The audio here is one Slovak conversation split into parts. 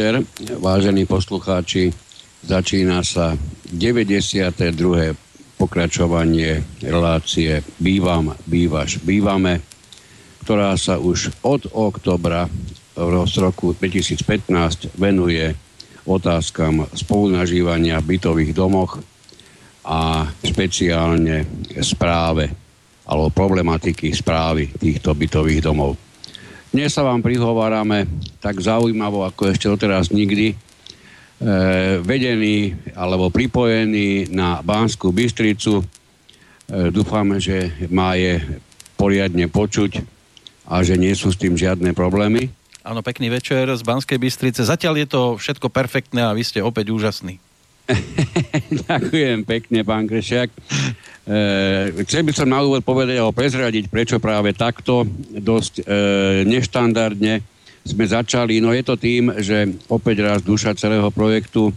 večer, vážení poslucháči. Začína sa 92. pokračovanie relácie Bývam, bývaš, bývame, ktorá sa už od oktobra v roku 2015 venuje otázkam spolunažívania v bytových domoch a špeciálne správe alebo problematiky správy týchto bytových domov. Dnes sa vám prihovárame tak zaujímavo, ako ešte doteraz nikdy, Eh, vedený alebo pripojený na Bánsku Bystricu. Eh, dúfame, že má je poriadne počuť a že nie sú s tým žiadne problémy. Áno, pekný večer z Banskej Bystrice. Zatiaľ je to všetko perfektné a vy ste opäť úžasný. Ďakujem pekne, pán Krešiak. E, chcel by som na úvod povedať alebo prezradiť, prečo práve takto dosť e, neštandardne sme začali. No je to tým, že opäť raz duša celého projektu,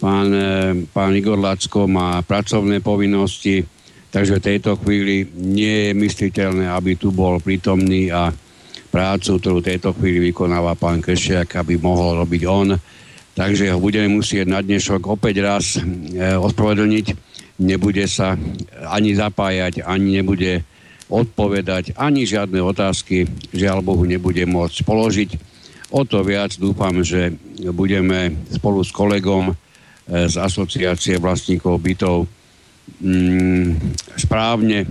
pán, e, pán Igor Lacko má pracovné povinnosti, takže v tejto chvíli nie je mysliteľné, aby tu bol prítomný a prácu, ktorú v tejto chvíli vykonáva pán Kršiak, aby mohol robiť on. Takže ho budeme musieť na dnešok opäť raz e, ospravedlniť. Nebude sa ani zapájať, ani nebude odpovedať ani žiadne otázky, žiaľ Bohu, nebude môcť položiť. O to viac dúfam, že budeme spolu s kolegom eh, z asociácie vlastníkov bytov mm, správne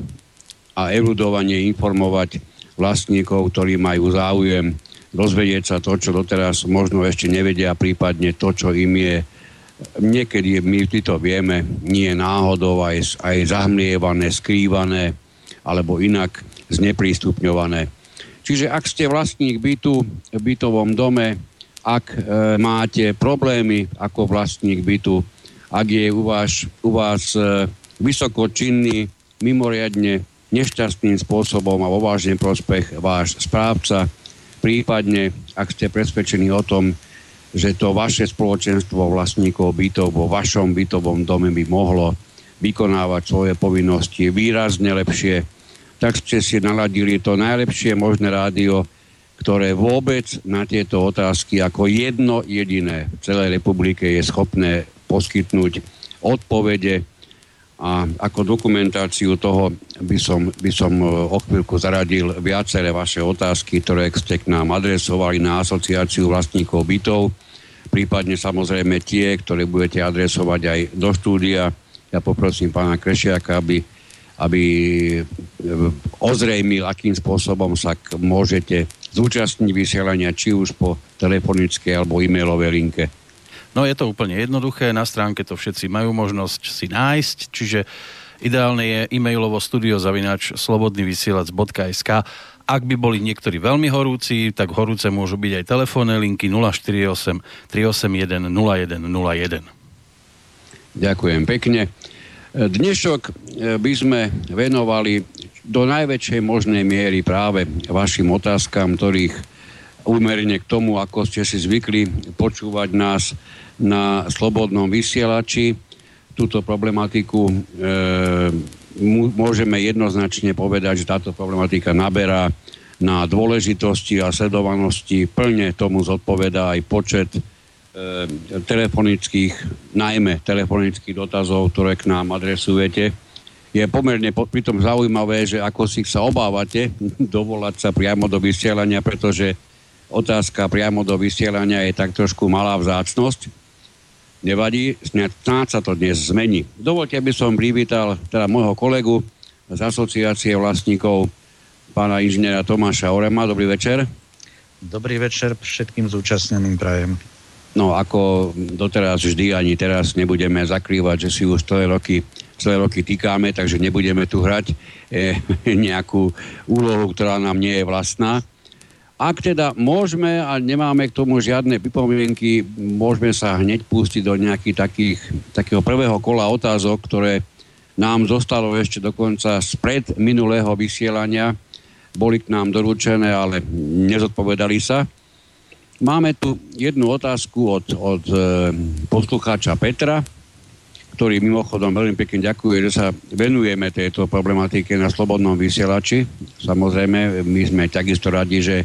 a erudovane informovať vlastníkov, ktorí majú záujem dozvedieť sa to, čo doteraz možno ešte nevedia, prípadne to, čo im je niekedy my to vieme, nie náhodou aj, aj zahmlievané, skrývané, alebo inak zneprístupňované. Čiže ak ste vlastník bytu v bytovom dome, ak e, máte problémy ako vlastník bytu, ak je u vás, u vás e, vysoko činný, mimoriadne nešťastným spôsobom a vo vážne prospech váš správca, prípadne ak ste presvedčení o tom, že to vaše spoločenstvo vlastníkov bytov vo vašom bytovom dome by mohlo vykonávať svoje povinnosti výrazne lepšie, tak ste si naladili to najlepšie možné rádio, ktoré vôbec na tieto otázky ako jedno jediné v celej republike je schopné poskytnúť odpovede a ako dokumentáciu toho by som, by som e, o chvíľku zaradil viaceré vaše otázky, ktoré ste k nám adresovali na asociáciu vlastníkov bytov, prípadne samozrejme tie, ktoré budete adresovať aj do štúdia. Ja poprosím pána Krešiaka, aby aby e, ozrejmil, akým spôsobom sa môžete zúčastniť vysielania, či už po telefonickej alebo e-mailovej linke. No je to úplne jednoduché, na stránke to všetci majú možnosť si nájsť, čiže ideálne je e-mailovo studiozavinač slobodnyvysielac.sk ak by boli niektorí veľmi horúci, tak horúce môžu byť aj telefónne linky 048 381 0101. Ďakujem pekne. Dnešok e, by sme venovali do najväčšej možnej miery práve vašim otázkam, ktorých úmerne k tomu, ako ste si zvykli počúvať nás na slobodnom vysielači. Túto problematiku e, môžeme jednoznačne povedať, že táto problematika naberá na dôležitosti a sledovanosti. Plne tomu zodpovedá aj počet E, telefonických, najmä telefonických dotazov, ktoré k nám adresujete. Je pomerne pritom zaujímavé, že ako si sa obávate dovolať sa priamo do vysielania, pretože otázka priamo do vysielania je tak trošku malá vzácnosť. Nevadí, snáď sa to dnes zmení. Dovolte, aby som privítal teda môjho kolegu z asociácie vlastníkov pána inžiniera Tomáša Orema. Dobrý večer. Dobrý večer všetkým zúčastneným prajem. No ako doteraz vždy ani teraz nebudeme zakrývať, že si už celé roky, celé roky týkáme, takže nebudeme tu hrať e, nejakú úlohu, ktorá nám nie je vlastná. Ak teda môžeme a nemáme k tomu žiadne pripomienky, môžeme sa hneď pustiť do nejakých takých, takého prvého kola otázok, ktoré nám zostalo ešte dokonca spred minulého vysielania. Boli k nám doručené, ale nezodpovedali sa. Máme tu jednu otázku od, od e, poslucháča Petra, ktorý mimochodom veľmi pekne ďakuje, že sa venujeme tejto problematike na slobodnom vysielači. Samozrejme, my sme takisto radi, že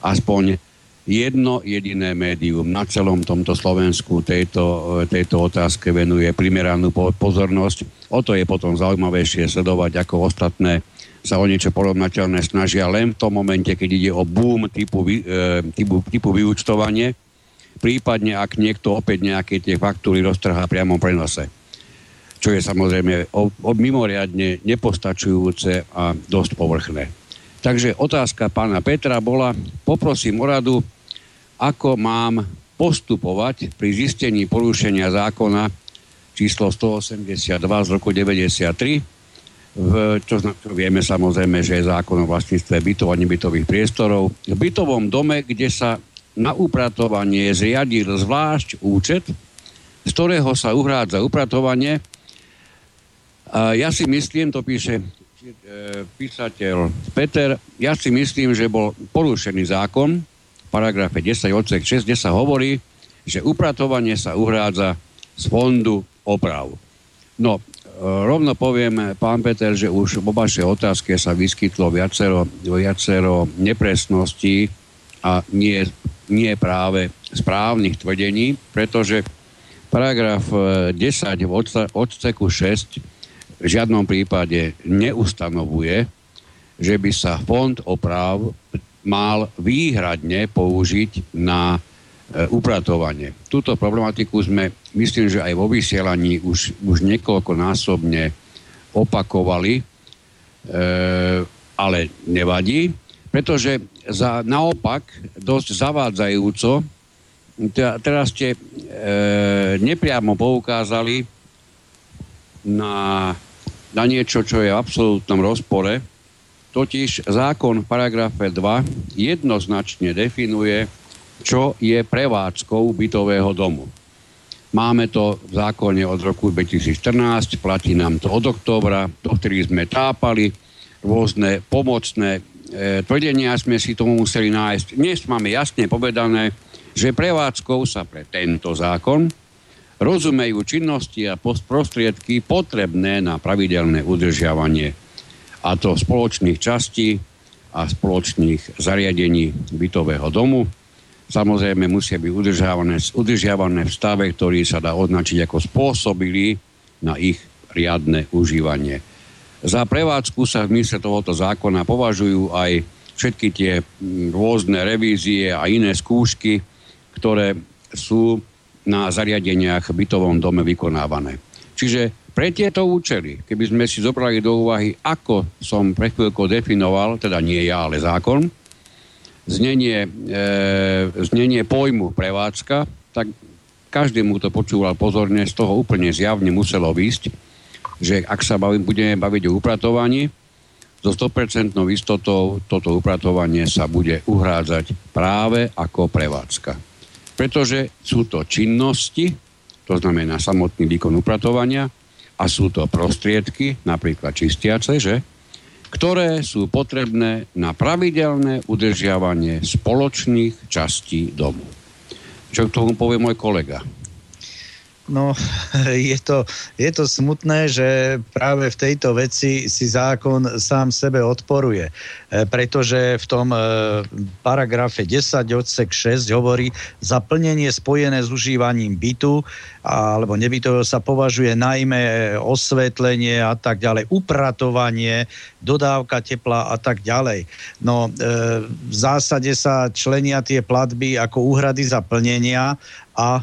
aspoň jedno jediné médium na celom tomto Slovensku tejto, tejto otázke venuje primeranú pozornosť. O to je potom zaujímavejšie sledovať, ako ostatné sa o niečo porovnateľné snažia len v tom momente, keď ide o boom typu, e, typu, typu vyúčtovanie, prípadne ak niekto opäť nejaké tie faktúry roztrhá priamo prenose. Čo je samozrejme o, o mimoriadne nepostačujúce a dosť povrchné. Takže otázka pána Petra bola, poprosím o radu, ako mám postupovať pri zistení porušenia zákona číslo 182 z roku 93 v, čo, vieme samozrejme, že je zákon o vlastníctve bytov a nebytových priestorov. V bytovom dome, kde sa na upratovanie zriadil zvlášť účet, z ktorého sa uhrádza upratovanie. Ja si myslím, to píše písateľ Peter, ja si myslím, že bol porušený zákon v paragrafe 10 odsek 6, kde sa hovorí, že upratovanie sa uhrádza z fondu oprav. No, rovno poviem, pán Peter, že už vo vašej otázke sa vyskytlo viacero, viacero nepresností a nie, nie práve správnych tvrdení, pretože paragraf 10 e, v odseku 6 v žiadnom prípade neustanovuje, že by sa fond oprav mal výhradne použiť na E, upratovanie. Túto problematiku sme, myslím, že aj vo vysielaní už, už niekoľkonásobne opakovali, e, ale nevadí, pretože za, naopak dosť zavádzajúco teraz ste e, nepriamo poukázali na, na niečo, čo je v absolútnom rozpore, totiž zákon v paragrafe 2 jednoznačne definuje čo je prevádzkou bytového domu. Máme to v zákone od roku 2014, platí nám to od októbra, do ktorých sme tápali, rôzne pomocné e, tvrdenia sme si tomu museli nájsť. Dnes máme jasne povedané, že prevádzkou sa pre tento zákon rozumejú činnosti a prostriedky potrebné na pravidelné udržiavanie a to spoločných častí a spoločných zariadení bytového domu, samozrejme musia byť udržiavané, udržiavané v stave, ktorý sa dá označiť ako spôsobilý na ich riadne užívanie. Za prevádzku sa v mysle tohoto zákona považujú aj všetky tie mm, rôzne revízie a iné skúšky, ktoré sú na zariadeniach v bytovom dome vykonávané. Čiže pre tieto účely, keby sme si zobrali do úvahy, ako som pre chvíľko definoval, teda nie ja, ale zákon, znenie, e, znenie pojmu prevádzka, tak každý mu to počúval pozorne, z toho úplne zjavne muselo výsť, že ak sa bavím, budeme baviť o upratovaní, so 100% istotou toto upratovanie sa bude uhrádzať práve ako prevádzka. Pretože sú to činnosti, to znamená samotný výkon upratovania a sú to prostriedky, napríklad čistiace, že? ktoré sú potrebné na pravidelné udržiavanie spoločných častí domu. Čo k tomu povie môj kolega? No, je to, je to smutné, že práve v tejto veci si zákon sám sebe odporuje. E, pretože v tom e, paragrafe 10 odsek 6 hovorí, zaplnenie spojené s užívaním bytu alebo nebytového sa považuje najmä osvetlenie a tak ďalej, upratovanie, dodávka tepla a tak ďalej. No e, v zásade sa členia tie platby ako úhrady za plnenia a e,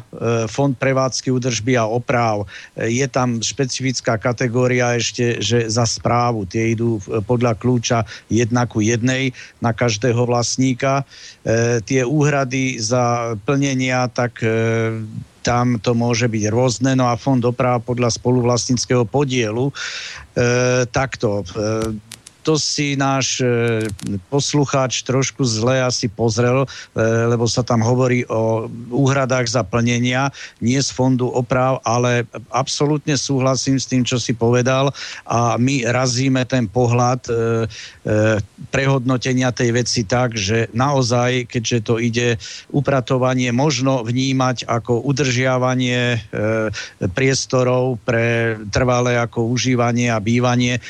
fond prevádzky údržby a oprav. E, je tam špecifická kategória ešte, že za správu. Tie idú e, podľa kľúča jedna ku jednej na každého vlastníka. Tie úhrady za plnenia, tak tam to môže byť rôzne, no a fond oprav podľa spoluvlastnického podielu. E, takto. E, to si náš e, poslucháč trošku zle asi pozrel, e, lebo sa tam hovorí o úhradách za plnenia, nie z fondu oprav, ale absolútne súhlasím s tým, čo si povedal. A my razíme ten pohľad e, prehodnotenia tej veci tak, že naozaj, keďže to ide upratovanie, možno vnímať ako udržiavanie priestorov pre trvalé ako užívanie a bývanie,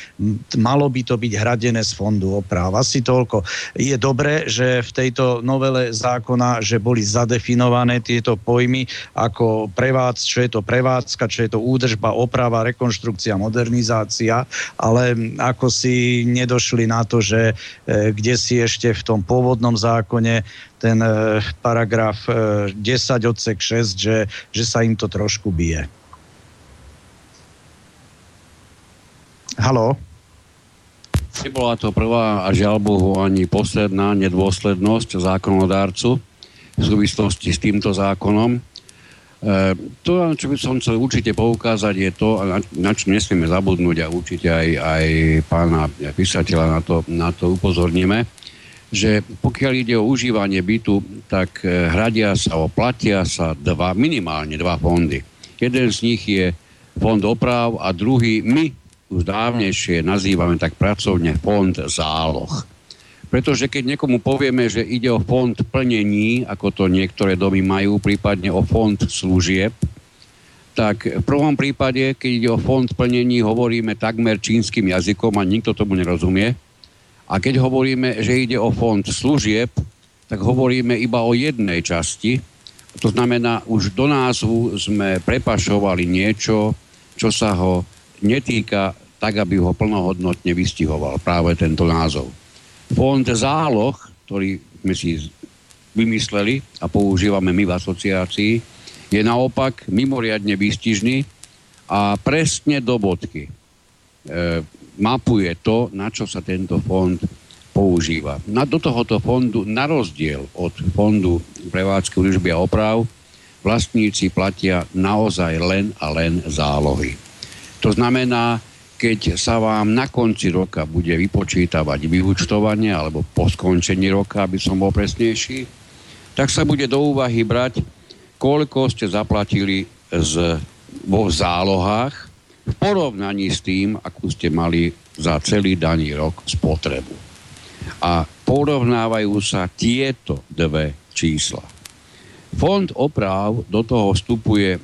malo by to byť hra hradené z fondu oprav. Asi toľko. Je dobré, že v tejto novele zákona, že boli zadefinované tieto pojmy ako prevádz, čo je to prevádzka, čo je to údržba, oprava, rekonštrukcia, modernizácia, ale ako si nedošli na to, že e, kde si ešte v tom pôvodnom zákone ten e, paragraf 10 odsek 6, že, že sa im to trošku bije. Halo? Nebola to prvá a žiaľ Bohu ani posledná nedôslednosť zákonodárcu v súvislosti s týmto zákonom. E, to, čo by som chcel určite poukázať, je to, na, na čo nesmieme zabudnúť a určite aj, aj pána písateľa na to, na to upozorníme, že pokiaľ ide o užívanie bytu, tak e, hradia sa, platia sa dva, minimálne dva fondy. Jeden z nich je fond oprav a druhý my už dávnejšie nazývame tak pracovne fond záloh. Pretože keď niekomu povieme, že ide o fond plnení, ako to niektoré domy majú, prípadne o fond služieb, tak v prvom prípade, keď ide o fond plnení, hovoríme takmer čínskym jazykom a nikto tomu nerozumie. A keď hovoríme, že ide o fond služieb, tak hovoríme iba o jednej časti. To znamená, už do názvu sme prepašovali niečo, čo sa ho netýka tak, aby ho plnohodnotne vystihoval práve tento názov. Fond záloh, ktorý sme si vymysleli a používame my v asociácii, je naopak mimoriadne výstižný a presne do bodky e, mapuje to, na čo sa tento fond používa. Na, do tohoto fondu, na rozdiel od fondu prevádzky úžby a oprav, vlastníci platia naozaj len a len zálohy. To znamená, keď sa vám na konci roka bude vypočítavať vyúčtovanie alebo po skončení roka, aby som bol presnejší, tak sa bude do úvahy brať, koľko ste zaplatili z, vo zálohách v porovnaní s tým, akú ste mali za celý daný rok spotrebu. A porovnávajú sa tieto dve čísla. Fond oprav do toho vstupuje,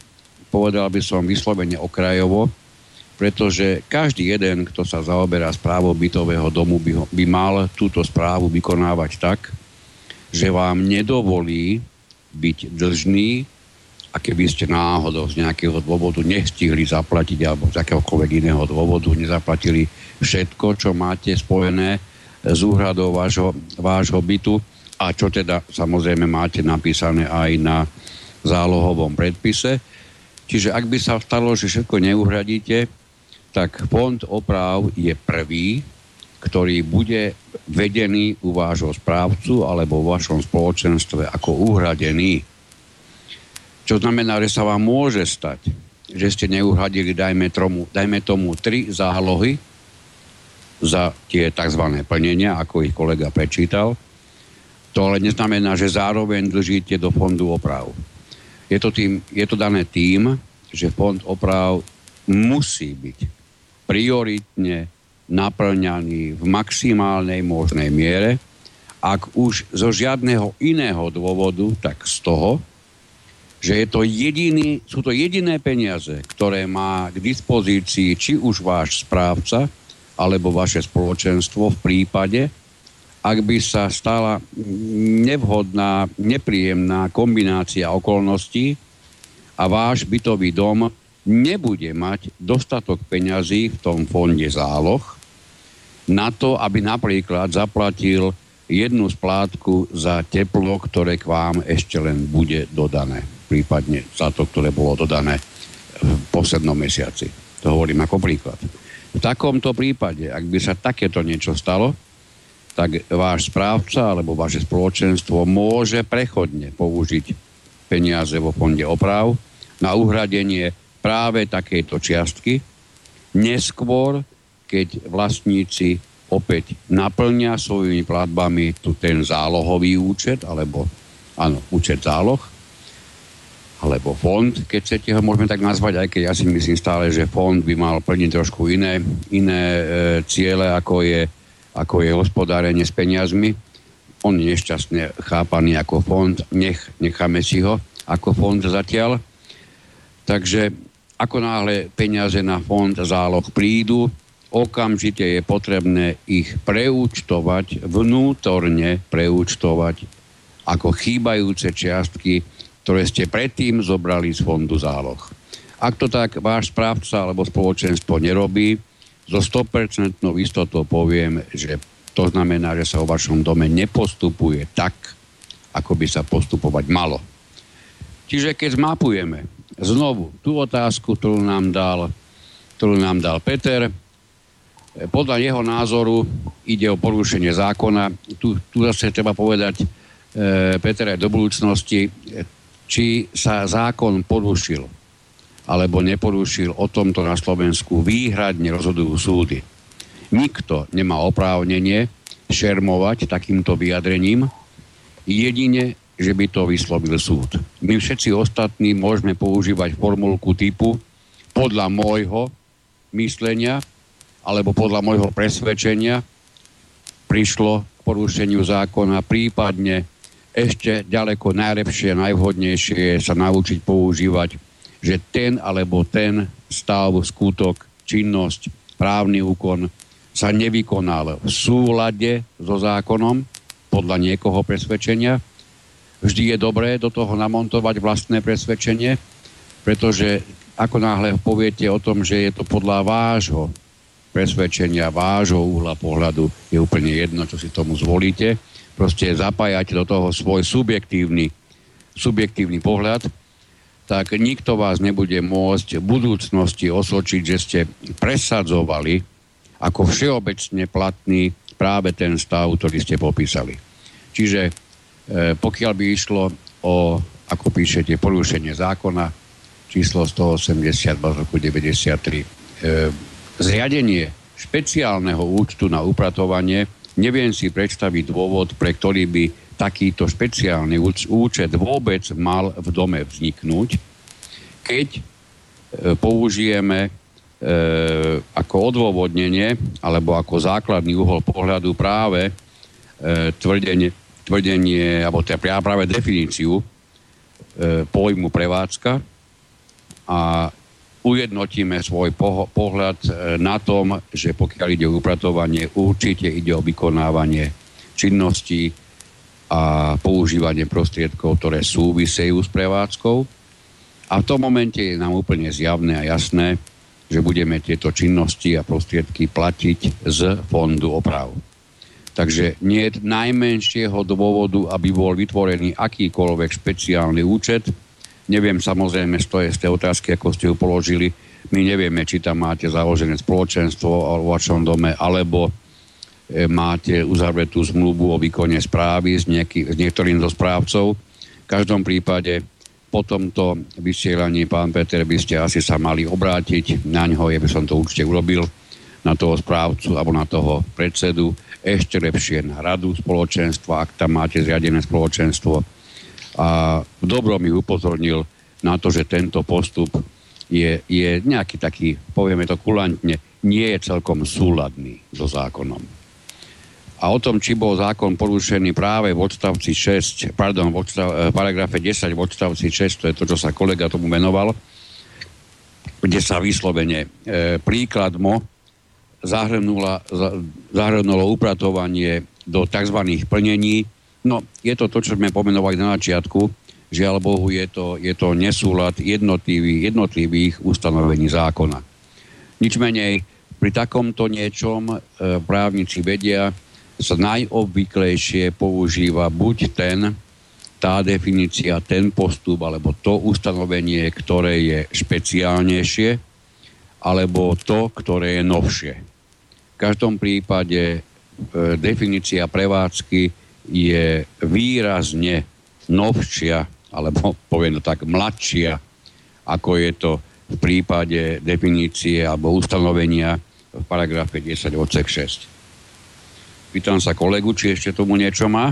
povedal by som vyslovene okrajovo, pretože každý jeden, kto sa zaoberá správou bytového domu, by, ho, by mal túto správu vykonávať tak, že vám nedovolí byť dlžný a keby ste náhodou z nejakého dôvodu nestihli zaplatiť alebo z akéhokoľvek iného dôvodu nezaplatili všetko, čo máte spojené s úhradou vášho, vášho bytu a čo teda samozrejme máte napísané aj na zálohovom predpise. Čiže ak by sa stalo, že všetko neuhradíte, tak fond oprav je prvý, ktorý bude vedený u vášho správcu alebo v vašom spoločenstve ako uhradený. Čo znamená, že sa vám môže stať, že ste neuhradili, dajme tomu, dajme tomu tri zálohy za tie tzv. plnenia, ako ich kolega prečítal. To ale neznamená, že zároveň držíte do fondu oprav. Je to, tým, je to dané tým, že fond oprav musí byť prioritne naplňaný v maximálnej možnej miere. Ak už zo žiadneho iného dôvodu, tak z toho, že je to jediný, sú to jediné peniaze, ktoré má k dispozícii či už váš správca, alebo vaše spoločenstvo v prípade, ak by sa stala nevhodná, nepríjemná kombinácia okolností a váš bytový dom nebude mať dostatok peňazí v tom fonde záloh na to, aby napríklad zaplatil jednu splátku za teplo, ktoré k vám ešte len bude dodané. Prípadne za to, ktoré bolo dodané v poslednom mesiaci. To hovorím ako príklad. V takomto prípade, ak by sa takéto niečo stalo, tak váš správca alebo vaše spoločenstvo môže prechodne použiť peniaze vo fonde oprav na uhradenie práve takejto čiastky. Neskôr, keď vlastníci opäť naplňa svojimi platbami tu ten zálohový účet, alebo áno, účet záloh, alebo fond, keď chcete ho môžeme tak nazvať, aj keď ja si myslím stále, že fond by mal plniť trošku iné, iné e, ciele, ako je, ako je hospodárenie s peniazmi. On je nešťastne chápaný ako fond, nech, necháme si ho ako fond zatiaľ. Takže ako náhle peniaze na fond záloh prídu, okamžite je potrebné ich preúčtovať, vnútorne preúčtovať ako chýbajúce čiastky, ktoré ste predtým zobrali z fondu záloh. Ak to tak váš správca alebo spoločenstvo nerobí, so 100% istotou poviem, že to znamená, že sa o vašom dome nepostupuje tak, ako by sa postupovať malo. Čiže keď zmapujeme znovu tú otázku, ktorú nám dal, ktorú nám dal Peter, podľa jeho názoru ide o porušenie zákona. Tu, tu zase treba povedať, e, Peter, do budúcnosti, či sa zákon porušil alebo neporušil, o tomto na Slovensku výhradne rozhodujú súdy. Nikto nemá oprávnenie šermovať takýmto vyjadrením, jedine, že by to vyslovil súd. My všetci ostatní môžeme používať formulku typu podľa môjho myslenia alebo podľa môjho presvedčenia prišlo k porušeniu zákona, prípadne ešte ďaleko najlepšie, najvhodnejšie je sa naučiť používať že ten alebo ten stav, skutok, činnosť, právny úkon sa nevykonal v súlade so zákonom podľa niekoho presvedčenia. Vždy je dobré do toho namontovať vlastné presvedčenie, pretože ako náhle poviete o tom, že je to podľa vášho presvedčenia, vášho uhla pohľadu, je úplne jedno, čo si tomu zvolíte. Proste zapájate do toho svoj subjektívny, subjektívny pohľad tak nikto vás nebude môcť v budúcnosti osočiť, že ste presadzovali ako všeobecne platný práve ten stav, ktorý ste popísali. Čiže pokiaľ by išlo o, ako píšete, porušenie zákona číslo 180 z roku 93, e, zriadenie špeciálneho účtu na upratovanie, neviem si predstaviť dôvod, pre ktorý by takýto špeciálny účet vôbec mal v dome vzniknúť, keď e, použijeme e, ako odôvodnenie alebo ako základný uhol pohľadu práve e, tvrdenie, tvrdenie alebo teda práve definíciu e, pojmu prevádzka a ujednotíme svoj pohľad e, na tom, že pokiaľ ide o upratovanie, určite ide o vykonávanie činností, a používanie prostriedkov, ktoré súvisejú s prevádzkou. A v tom momente je nám úplne zjavné a jasné, že budeme tieto činnosti a prostriedky platiť z fondu oprav. Takže nie je najmenšieho dôvodu, aby bol vytvorený akýkoľvek špeciálny účet. Neviem samozrejme z tej, z tej otázky, ako ste ju položili, my nevieme, či tam máte založené spoločenstvo vo vašom dome, alebo E, máte uzavretú zmluvu o výkone správy s, nejaký, s niektorým zo správcov. V každom prípade po tomto vysielaní, pán Peter, by ste asi sa mali obrátiť na ňo, ja by som to určite urobil, na toho správcu alebo na toho predsedu, ešte lepšie na radu spoločenstva, ak tam máte zriadené spoločenstvo. A v dobrom mi upozornil na to, že tento postup je, je nejaký taký, povieme to kulantne, nie je celkom súladný so zákonom a o tom, či bol zákon porušený práve v odstavci 6, pardon, v odstav, eh, paragrafe 10 v odstavci 6, to je to, čo sa kolega tomu venoval, kde sa vyslovene e, príkladmo zahrnulo upratovanie do tzv. plnení. No, je to to, čo sme pomenovali na začiatku, žiaľ Bohu, je to, je to nesúlad jednotlivých, jednotlivých ustanovení zákona. Nič menej, pri takomto niečom e, právnici vedia, sa najobvyklejšie používa buď ten, tá definícia, ten postup alebo to ustanovenie, ktoré je špeciálnejšie, alebo to, ktoré je novšie. V každom prípade e, definícia prevádzky je výrazne novšia, alebo poviem to tak, mladšia, ako je to v prípade definície alebo ustanovenia v paragrafe 10 odsek 6. Pýtam sa kolegu, či ešte tomu niečo má.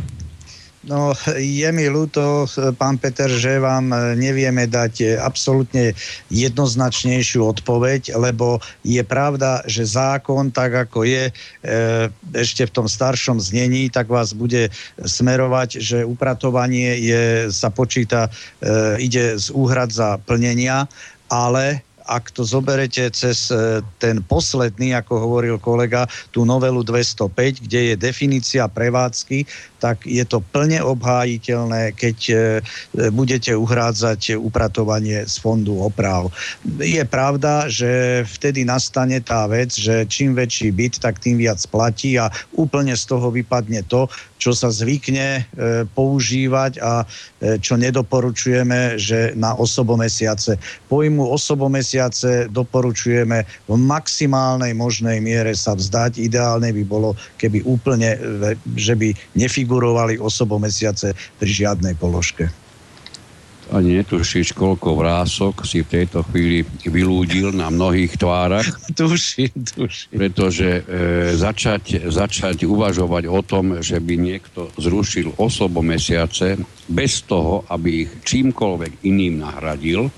No, je mi ľúto, pán Peter, že vám nevieme dať absolútne jednoznačnejšiu odpoveď, lebo je pravda, že zákon, tak ako je e, ešte v tom staršom znení, tak vás bude smerovať, že upratovanie je, sa počíta, e, ide z úhrad za plnenia, ale ak to zoberete cez e, ten posledný, ako hovoril kolega, tú novelu 205, kde je definícia prevádzky, tak je to plne obhájiteľné, keď e, budete uhrádzať upratovanie z fondu oprav. Je pravda, že vtedy nastane tá vec, že čím väčší byt, tak tým viac platí a úplne z toho vypadne to, čo sa zvykne e, používať a e, čo nedoporučujeme, že na osobomesiace. Pojmu osobomesiace doporučujeme v maximálnej možnej miere sa vzdať. Ideálne by bolo, keby úplne, e, že by nefigurovali osobomesiace pri žiadnej položke ani netušíš, koľko vrások si v tejto chvíli vylúdil na mnohých tvárach. tuším, tuším. Pretože e, začať, začať uvažovať o tom, že by niekto zrušil osobo mesiace bez toho, aby ich čímkoľvek iným nahradil,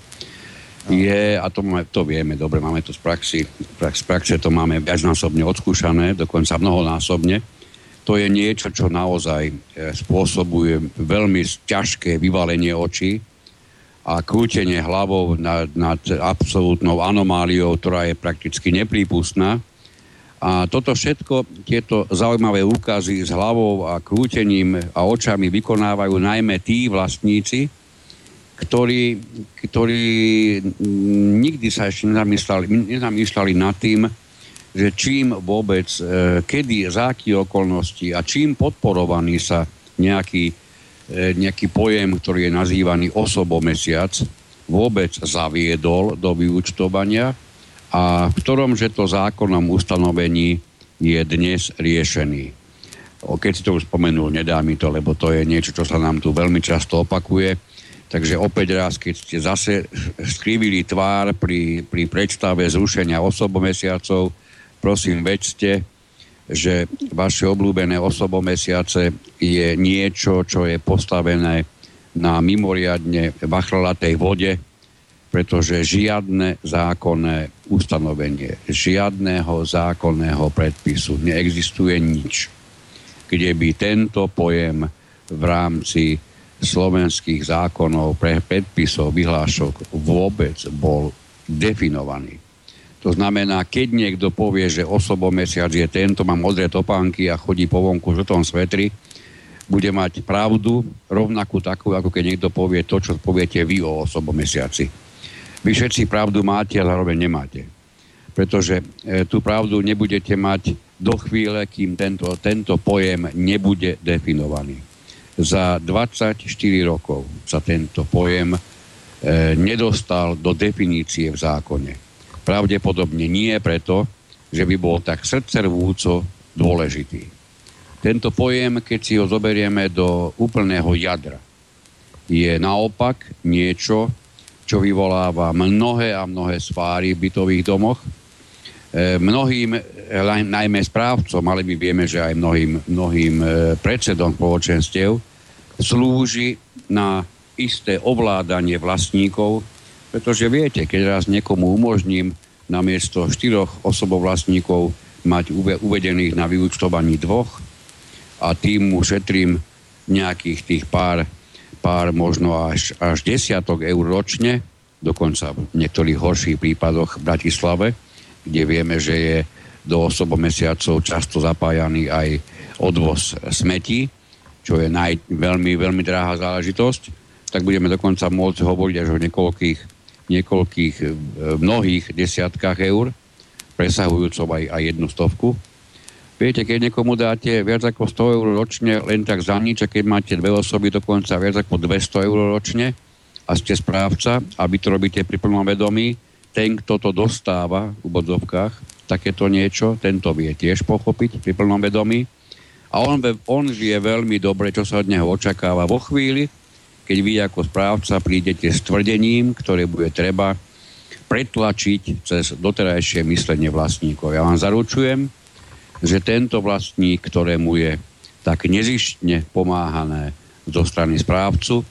je, a to, máme, to vieme, dobre, máme to z praxi, z praxe to máme viacnásobne odskúšané, dokonca mnohonásobne, to je niečo, čo naozaj e, spôsobuje veľmi ťažké vyvalenie očí, a krútenie hlavou nad, nad absolútnou anomáliou, ktorá je prakticky neprípustná. A toto všetko, tieto zaujímavé úkazy s hlavou a krútením a očami vykonávajú najmä tí vlastníci, ktorí, ktorí nikdy sa ešte nezamýšľali, nezamýšľali nad tým, že čím vôbec, e, kedy, za aké okolnosti a čím podporovaný sa nejaký E, nejaký pojem, ktorý je nazývaný osobomesiac, vôbec zaviedol do vyučtovania a v ktorom, že to zákonom ustanovení je dnes riešený. Keď si to už spomenul, nedá mi to, lebo to je niečo, čo sa nám tu veľmi často opakuje. Takže opäť raz, keď ste zase skrivili tvár pri, pri predstave zrušenia osobomesiacov, prosím, vedzte, že vaše obľúbené osobomesiace je niečo, čo je postavené na mimoriadne vachlatej vode, pretože žiadne zákonné ustanovenie, žiadného zákonného predpisu neexistuje nič, kde by tento pojem v rámci slovenských zákonov pre predpisov vyhlášok vôbec bol definovaný. To znamená, keď niekto povie, že osobomesiac je tento, má modré topánky a chodí po vonku v žltom svetri, bude mať pravdu rovnakú takú, ako keď niekto povie to, čo poviete vy o osobomesiaci. Vy všetci pravdu máte a zároveň nemáte. Pretože e, tú pravdu nebudete mať do chvíle, kým tento, tento pojem nebude definovaný. Za 24 rokov sa tento pojem e, nedostal do definície v zákone Pravdepodobne nie preto, že by bol tak srdcervúco dôležitý. Tento pojem, keď si ho zoberieme do úplného jadra, je naopak niečo, čo vyvoláva mnohé a mnohé sváry v bytových domoch. E, mnohým, najmä správcom, ale my vieme, že aj mnohým, mnohým e, predsedom spoločenstiev, slúži na isté ovládanie vlastníkov pretože viete, keď raz niekomu umožním namiesto štyroch osobovlastníkov mať uvedených na vyúčtovaní dvoch a tým mu šetrím nejakých tých pár, pár možno až, až desiatok eur ročne, dokonca v niektorých horších prípadoch v Bratislave, kde vieme, že je do osobomesiacov často zapájaný aj odvoz smetí, čo je naj, veľmi, veľmi drahá záležitosť, tak budeme dokonca môcť hovoriť až o niekoľkých niekoľkých, e, mnohých desiatkách eur, presahujúcov aj, aj jednu stovku. Viete, keď niekomu dáte viac ako 100 eur ročne len tak za nič, a keď máte dve osoby dokonca viac ako 200 eur ročne a ste správca a vy to robíte pri plnom vedomí, ten, kto to dostáva v bodzovkách, takéto niečo, tento vie tiež pochopiť pri plnom vedomí. A on, on vie veľmi dobre, čo sa od neho očakáva vo chvíli, keď vy ako správca prídete s tvrdením, ktoré bude treba pretlačiť cez doterajšie myslenie vlastníkov. Ja vám zaručujem, že tento vlastník, ktorému je tak nezištne pomáhané zo strany správcu,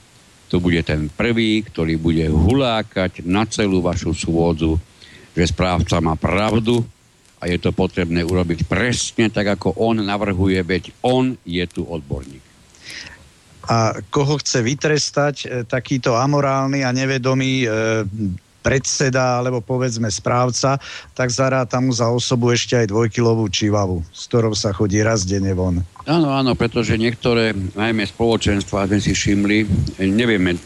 to bude ten prvý, ktorý bude hulákať na celú vašu svôdzu, že správca má pravdu a je to potrebné urobiť presne tak, ako on navrhuje, veď on je tu odborník a koho chce vytrestať e, takýto amorálny a nevedomý e, predseda alebo povedzme správca, tak zaráta mu za osobu ešte aj dvojkilovú čivavu, s ktorou sa chodí raz denne von. Áno, áno, pretože niektoré, najmä spoločenstva, sme si všimli, nevieme,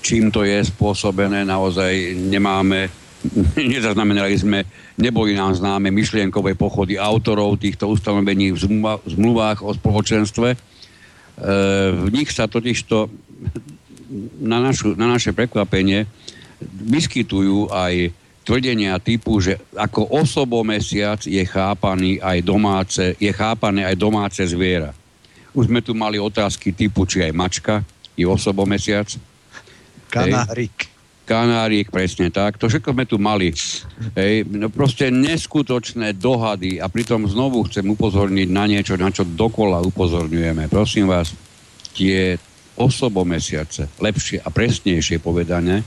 čím to je spôsobené, naozaj nemáme, nezaznamenali sme, neboli nám známe myšlienkové pochody autorov týchto ustanovení v zmluvách o spoločenstve. E, v nich sa totižto na, našu, na naše prekvapenie vyskytujú aj tvrdenia typu, že ako osobomesiac je chápaný aj domáce, je chápané aj domáce zviera. Už sme tu mali otázky typu, či aj mačka je osobomesiac. Kanárik. Kanárik, presne tak. To všetko sme tu mali. Hej. No proste neskutočné dohady a pritom znovu chcem upozorniť na niečo, na čo dokola upozorňujeme. Prosím vás, tie osobomesiace, lepšie a presnejšie povedané,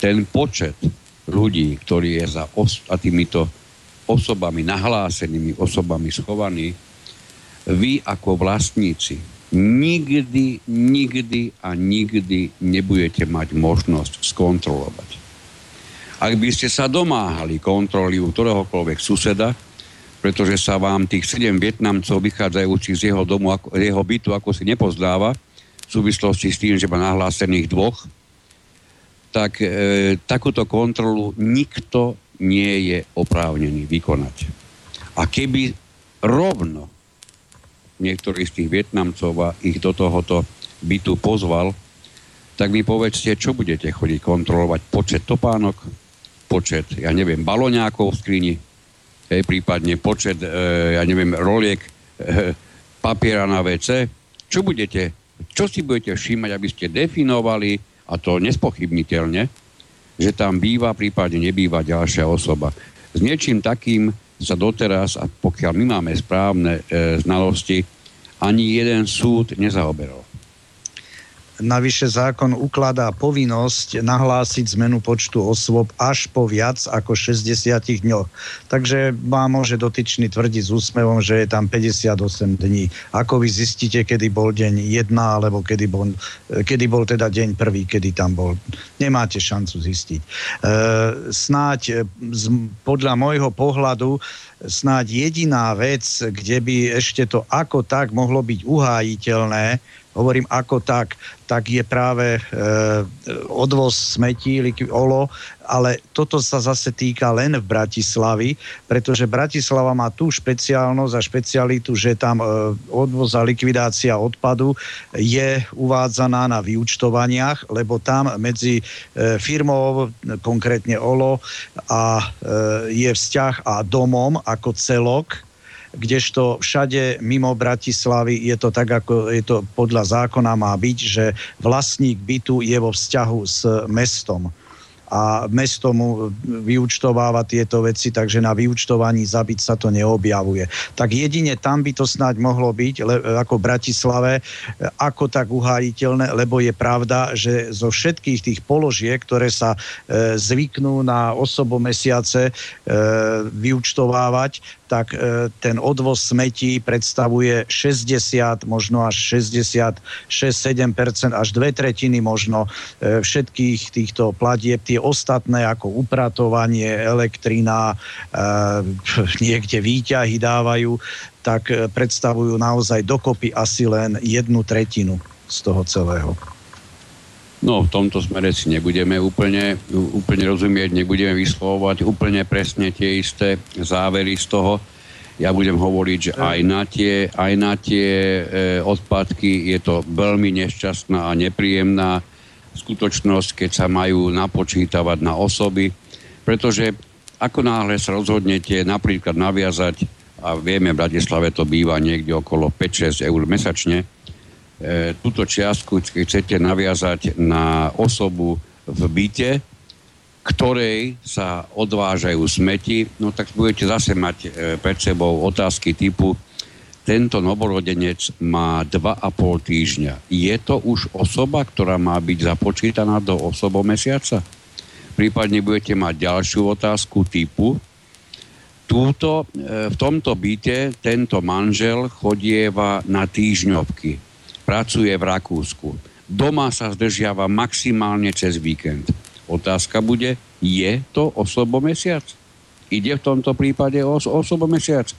ten počet ľudí, ktorý je za os- a týmito osobami, nahlásenými osobami schovaní, vy ako vlastníci nikdy, nikdy a nikdy nebudete mať možnosť skontrolovať. Ak by ste sa domáhali kontroly u ktoréhokoľvek suseda, pretože sa vám tých sedem Vietnamcov vychádzajúcich z jeho, domu, jeho bytu ako si nepozdáva, v súvislosti s tým, že má nahlásených dvoch, tak e, takúto kontrolu nikto nie je oprávnený vykonať. A keby rovno niektorý z tých Vietnamcov a ich do tohoto bytu pozval, tak mi povedzte, čo budete chodiť kontrolovať? Počet topánok, počet, ja neviem, baloňákov v skrini, hej, prípadne počet, e, ja neviem, roliek, e, papiera na WC. Čo budete čo si budete všímať, aby ste definovali, a to nespochybniteľne, že tam býva, prípadne nebýva ďalšia osoba. S niečím takým sa doteraz, a pokiaľ my máme správne e, znalosti, ani jeden súd nezaoberal. Navyše zákon ukladá povinnosť nahlásiť zmenu počtu osôb až po viac ako 60 dňoch. Takže vám môže dotyčný tvrdiť s úsmevom, že je tam 58 dní. Ako vy zistíte, kedy bol deň 1 alebo kedy bol, kedy bol teda deň prvý, kedy tam bol. Nemáte šancu zistiť. E, snáď e, z, podľa môjho pohľadu snáď jediná vec, kde by ešte to ako tak mohlo byť uhájiteľné, hovorím ako tak, tak je práve e, odvoz smetí, olo, ale toto sa zase týka len v Bratislavy, pretože Bratislava má tú špeciálnosť a špecialitu, že tam e, odvoz a likvidácia odpadu je uvádzaná na vyučtovaniach, lebo tam medzi e, firmou, konkrétne OLO, a e, je vzťah a domom ako celok, kdežto všade mimo Bratislavy je to tak, ako je to podľa zákona má byť, že vlastník bytu je vo vzťahu s mestom a mesto mu vyučtováva tieto veci, takže na vyučtovaní zabiť sa to neobjavuje. Tak jedine tam by to snáď mohlo byť, le, ako v Bratislave, ako tak uhájiteľné, lebo je pravda, že zo všetkých tých položiek, ktoré sa e, zvyknú na osobo mesiace e, vyučtovávať, tak e, ten odvoz smetí predstavuje 60, možno až 66-7% až dve tretiny možno e, všetkých týchto platieb. Tie ostatné ako upratovanie, elektrina, e, niekde výťahy dávajú, tak predstavujú naozaj dokopy asi len jednu tretinu z toho celého. No, v tomto smere si nebudeme úplne, úplne rozumieť, nebudeme vyslovovať úplne presne tie isté závery z toho. Ja budem hovoriť, že aj na tie, aj na tie e, odpadky je to veľmi nešťastná a nepríjemná skutočnosť, keď sa majú napočítavať na osoby, pretože ako náhle sa rozhodnete napríklad naviazať, a vieme, v Bratislave to býva niekde okolo 5-6 eur mesačne, túto čiastku, keď chcete naviazať na osobu v byte, ktorej sa odvážajú smeti, no tak budete zase mať e, pred sebou otázky typu tento novorodenec má 2,5 týždňa. Je to už osoba, ktorá má byť započítaná do osobo mesiaca? Prípadne budete mať ďalšiu otázku typu túto, e, v tomto byte tento manžel chodieva na týždňovky pracuje v Rakúsku. Doma sa zdržiava maximálne cez víkend. otázka bude, je to osobomesiac? Ide v tomto prípade o osobomesiac?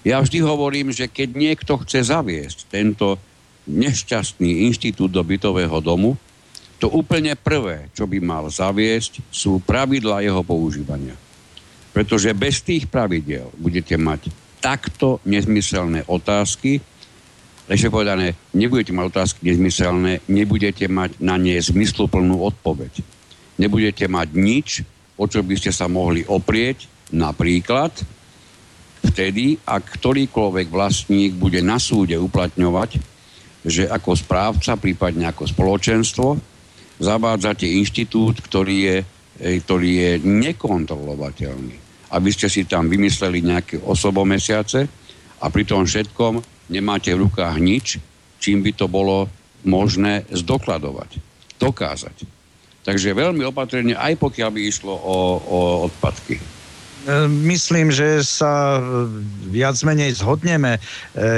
Ja vždy hovorím, že keď niekto chce zaviesť tento nešťastný inštitút do bytového domu, to úplne prvé, čo by mal zaviesť, sú pravidlá jeho používania. Pretože bez tých pravidel budete mať takto nezmyselné otázky, ešte povedané, nebudete mať otázky nezmyselné, nebudete mať na ne zmysluplnú odpoveď. Nebudete mať nič, o čo by ste sa mohli oprieť, napríklad vtedy, ak ktorýkoľvek vlastník bude na súde uplatňovať, že ako správca, prípadne ako spoločenstvo, zavádzate inštitút, ktorý je, e, ktorý je nekontrolovateľný. Aby ste si tam vymysleli nejaké osobomesiace a pri tom všetkom nemáte v rukách nič, čím by to bolo možné zdokladovať, dokázať. Takže veľmi opatrne, aj pokiaľ by išlo o, o odpadky. Myslím, že sa viac menej zhodneme.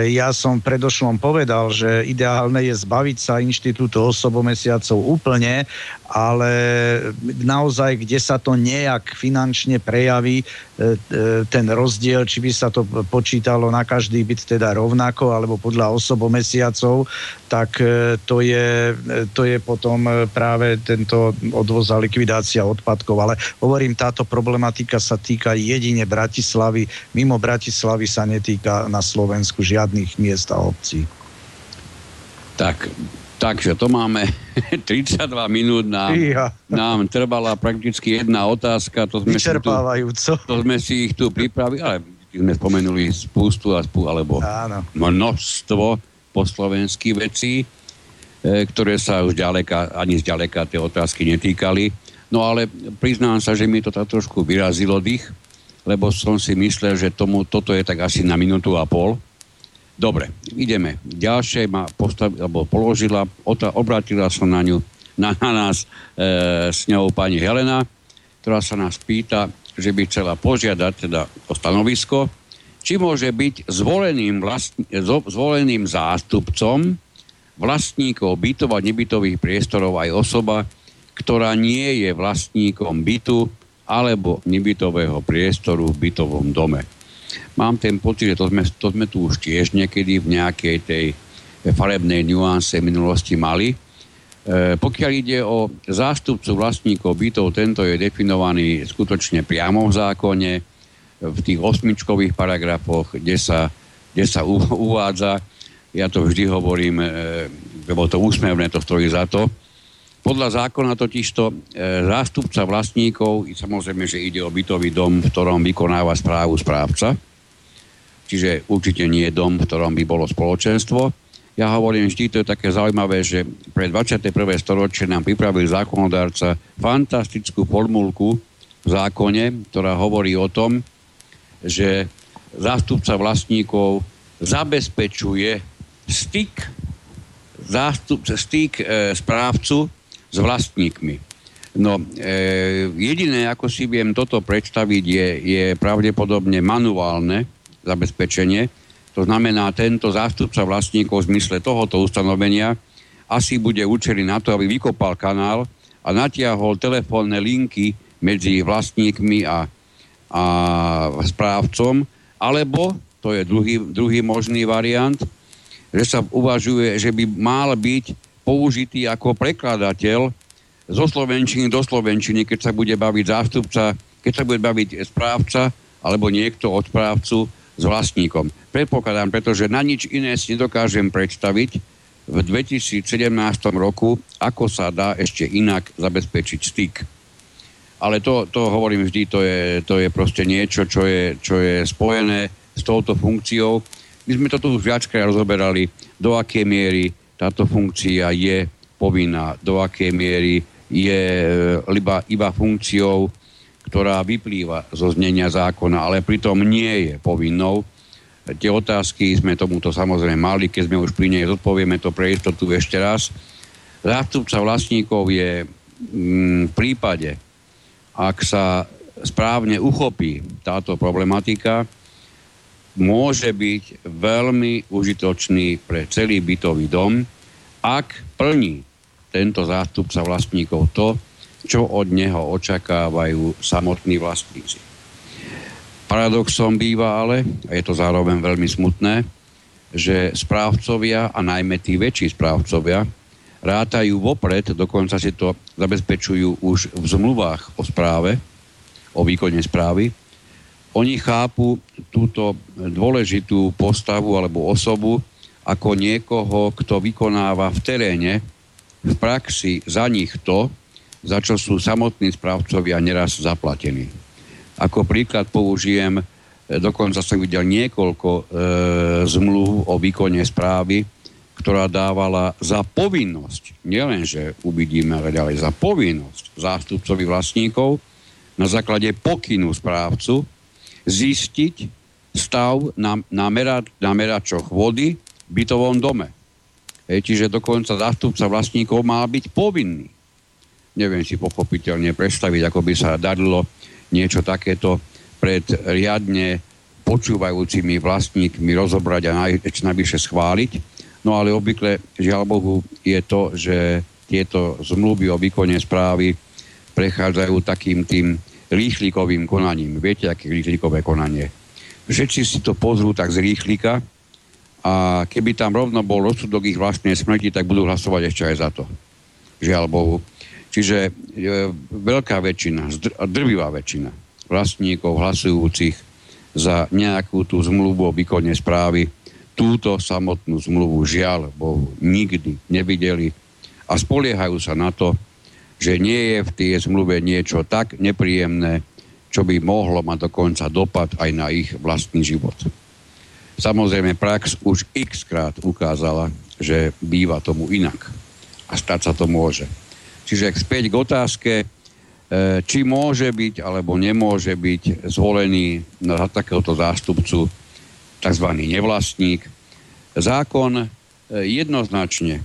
Ja som predošlom povedal, že ideálne je zbaviť sa inštitútu osobomesiacov úplne ale naozaj, kde sa to nejak finančne prejaví, e, e, ten rozdiel, či by sa to počítalo na každý byt teda rovnako, alebo podľa osobomesiacov, tak e, to je, to je potom práve tento odvoz a likvidácia odpadkov. Ale hovorím, táto problematika sa týka jedine Bratislavy. Mimo Bratislavy sa netýka na Slovensku žiadnych miest a obcí. Tak, Takže to máme 32 minút. Nám, nám trvala prakticky jedna otázka. To sme Vyčerpávajúco. Tu, to sme si ich tu pripravili, ale sme spomenuli spústu a spú, alebo Áno. množstvo po slovenských vecí, e, ktoré sa už ďaleka, ani zďaleka tie otázky netýkali. No ale priznám sa, že mi to tak trošku vyrazilo dých, lebo som si myslel, že tomu, toto je tak asi na minútu a pol Dobre, ideme. Ďalšie ma postav, alebo položila, ota, obrátila sa na ňu, na, na nás e, s ňou pani Helena, ktorá sa nás pýta, že by chcela požiadať teda o stanovisko, či môže byť zvoleným, vlastn- zvoleným zástupcom vlastníkov bytov a nebytových priestorov aj osoba, ktorá nie je vlastníkom bytu alebo nebytového priestoru v bytovom dome mám ten pocit, že to sme, to sme tu už tiež niekedy v nejakej tej farebnej nuanse minulosti mali. E, pokiaľ ide o zástupcu vlastníkov bytov, tento je definovaný skutočne priamo v zákone, v tých osmičkových paragrafoch, kde sa, kde sa uvádza, ja to vždy hovorím, e, lebo to úsmevné, to stojí za to, podľa zákona totižto e, zástupca vlastníkov, samozrejme, že ide o bytový dom, v ktorom vykonáva správu správca, čiže určite nie je dom, v ktorom by bolo spoločenstvo. Ja hovorím vždy, to je také zaujímavé, že pre 21. storočie nám pripravil zákonodárca fantastickú formulku v zákone, ktorá hovorí o tom, že zástupca vlastníkov zabezpečuje styk, zástup, styk e, správcu s vlastníkmi. No, e, jediné, ako si viem toto predstaviť, je, je pravdepodobne manuálne, zabezpečenie. To znamená, tento zástupca vlastníkov v zmysle tohoto ustanovenia asi bude určený na to, aby vykopal kanál a natiahol telefónne linky medzi vlastníkmi a, a správcom, alebo, to je druhý, druhý možný variant, že sa uvažuje, že by mal byť použitý ako prekladateľ zo slovenčiny do slovenčiny, keď sa bude baviť zástupca, keď sa bude baviť správca alebo niekto od správcu s vlastníkom. Predpokladám, pretože na nič iné si nedokážem predstaviť v 2017 roku, ako sa dá ešte inak zabezpečiť styk. Ale to, to hovorím vždy, to je, to je proste niečo, čo je, čo je spojené s touto funkciou. My sme to tu už viackrát rozoberali, do akej miery táto funkcia je povinná, do akej miery je e, iba, iba funkciou ktorá vyplýva zo znenia zákona, ale pritom nie je povinnou. Tie otázky sme tomuto samozrejme mali, keď sme už pri nej zodpovieme to pre istotu ešte raz. Zástupca vlastníkov je mm, v prípade, ak sa správne uchopí táto problematika, môže byť veľmi užitočný pre celý bytový dom, ak plní tento zástupca vlastníkov to, čo od neho očakávajú samotní vlastníci. Paradoxom býva ale, a je to zároveň veľmi smutné, že správcovia a najmä tí väčší správcovia rátajú vopred, dokonca si to zabezpečujú už v zmluvách o správe, o výkone správy. Oni chápu túto dôležitú postavu alebo osobu ako niekoho, kto vykonáva v teréne, v praxi za nich to, za čo sú samotní správcovia neraz zaplatení. Ako príklad použijem, e, dokonca som videl niekoľko e, zmluv o výkone správy, ktorá dávala za povinnosť, nielenže uvidíme, ale ďalej za povinnosť zástupcovi vlastníkov na základe pokynu správcu zistiť stav na, na, merat, na meračoch vody v bytovom dome. Hej, čiže dokonca zástupca vlastníkov mal byť povinný. Neviem si pochopiteľne predstaviť, ako by sa darilo niečo takéto pred riadne počúvajúcimi vlastníkmi rozobrať a najvyššie schváliť. No ale obvykle, žiaľ Bohu, je to, že tieto zmluvy o výkone správy prechádzajú takým tým rýchlikovým konaním. Viete, aké rýchlikové konanie? Všetci si to pozrú tak z rýchlika a keby tam rovno bol rozsudok ich vlastnej smrti, tak budú hlasovať ešte aj za to. Žiaľ Bohu. Čiže e, veľká väčšina, drvivá väčšina vlastníkov hlasujúcich za nejakú tú zmluvu o výkone správy túto samotnú zmluvu žiaľ Bohu nikdy nevideli a spoliehajú sa na to, že nie je v tej zmluve niečo tak nepríjemné, čo by mohlo mať dokonca dopad aj na ich vlastný život. Samozrejme, prax už x krát ukázala, že býva tomu inak. A stať sa to môže. Čiže späť k otázke, e, či môže byť alebo nemôže byť zvolený na takéhoto zástupcu tzv. nevlastník. Zákon e, jednoznačne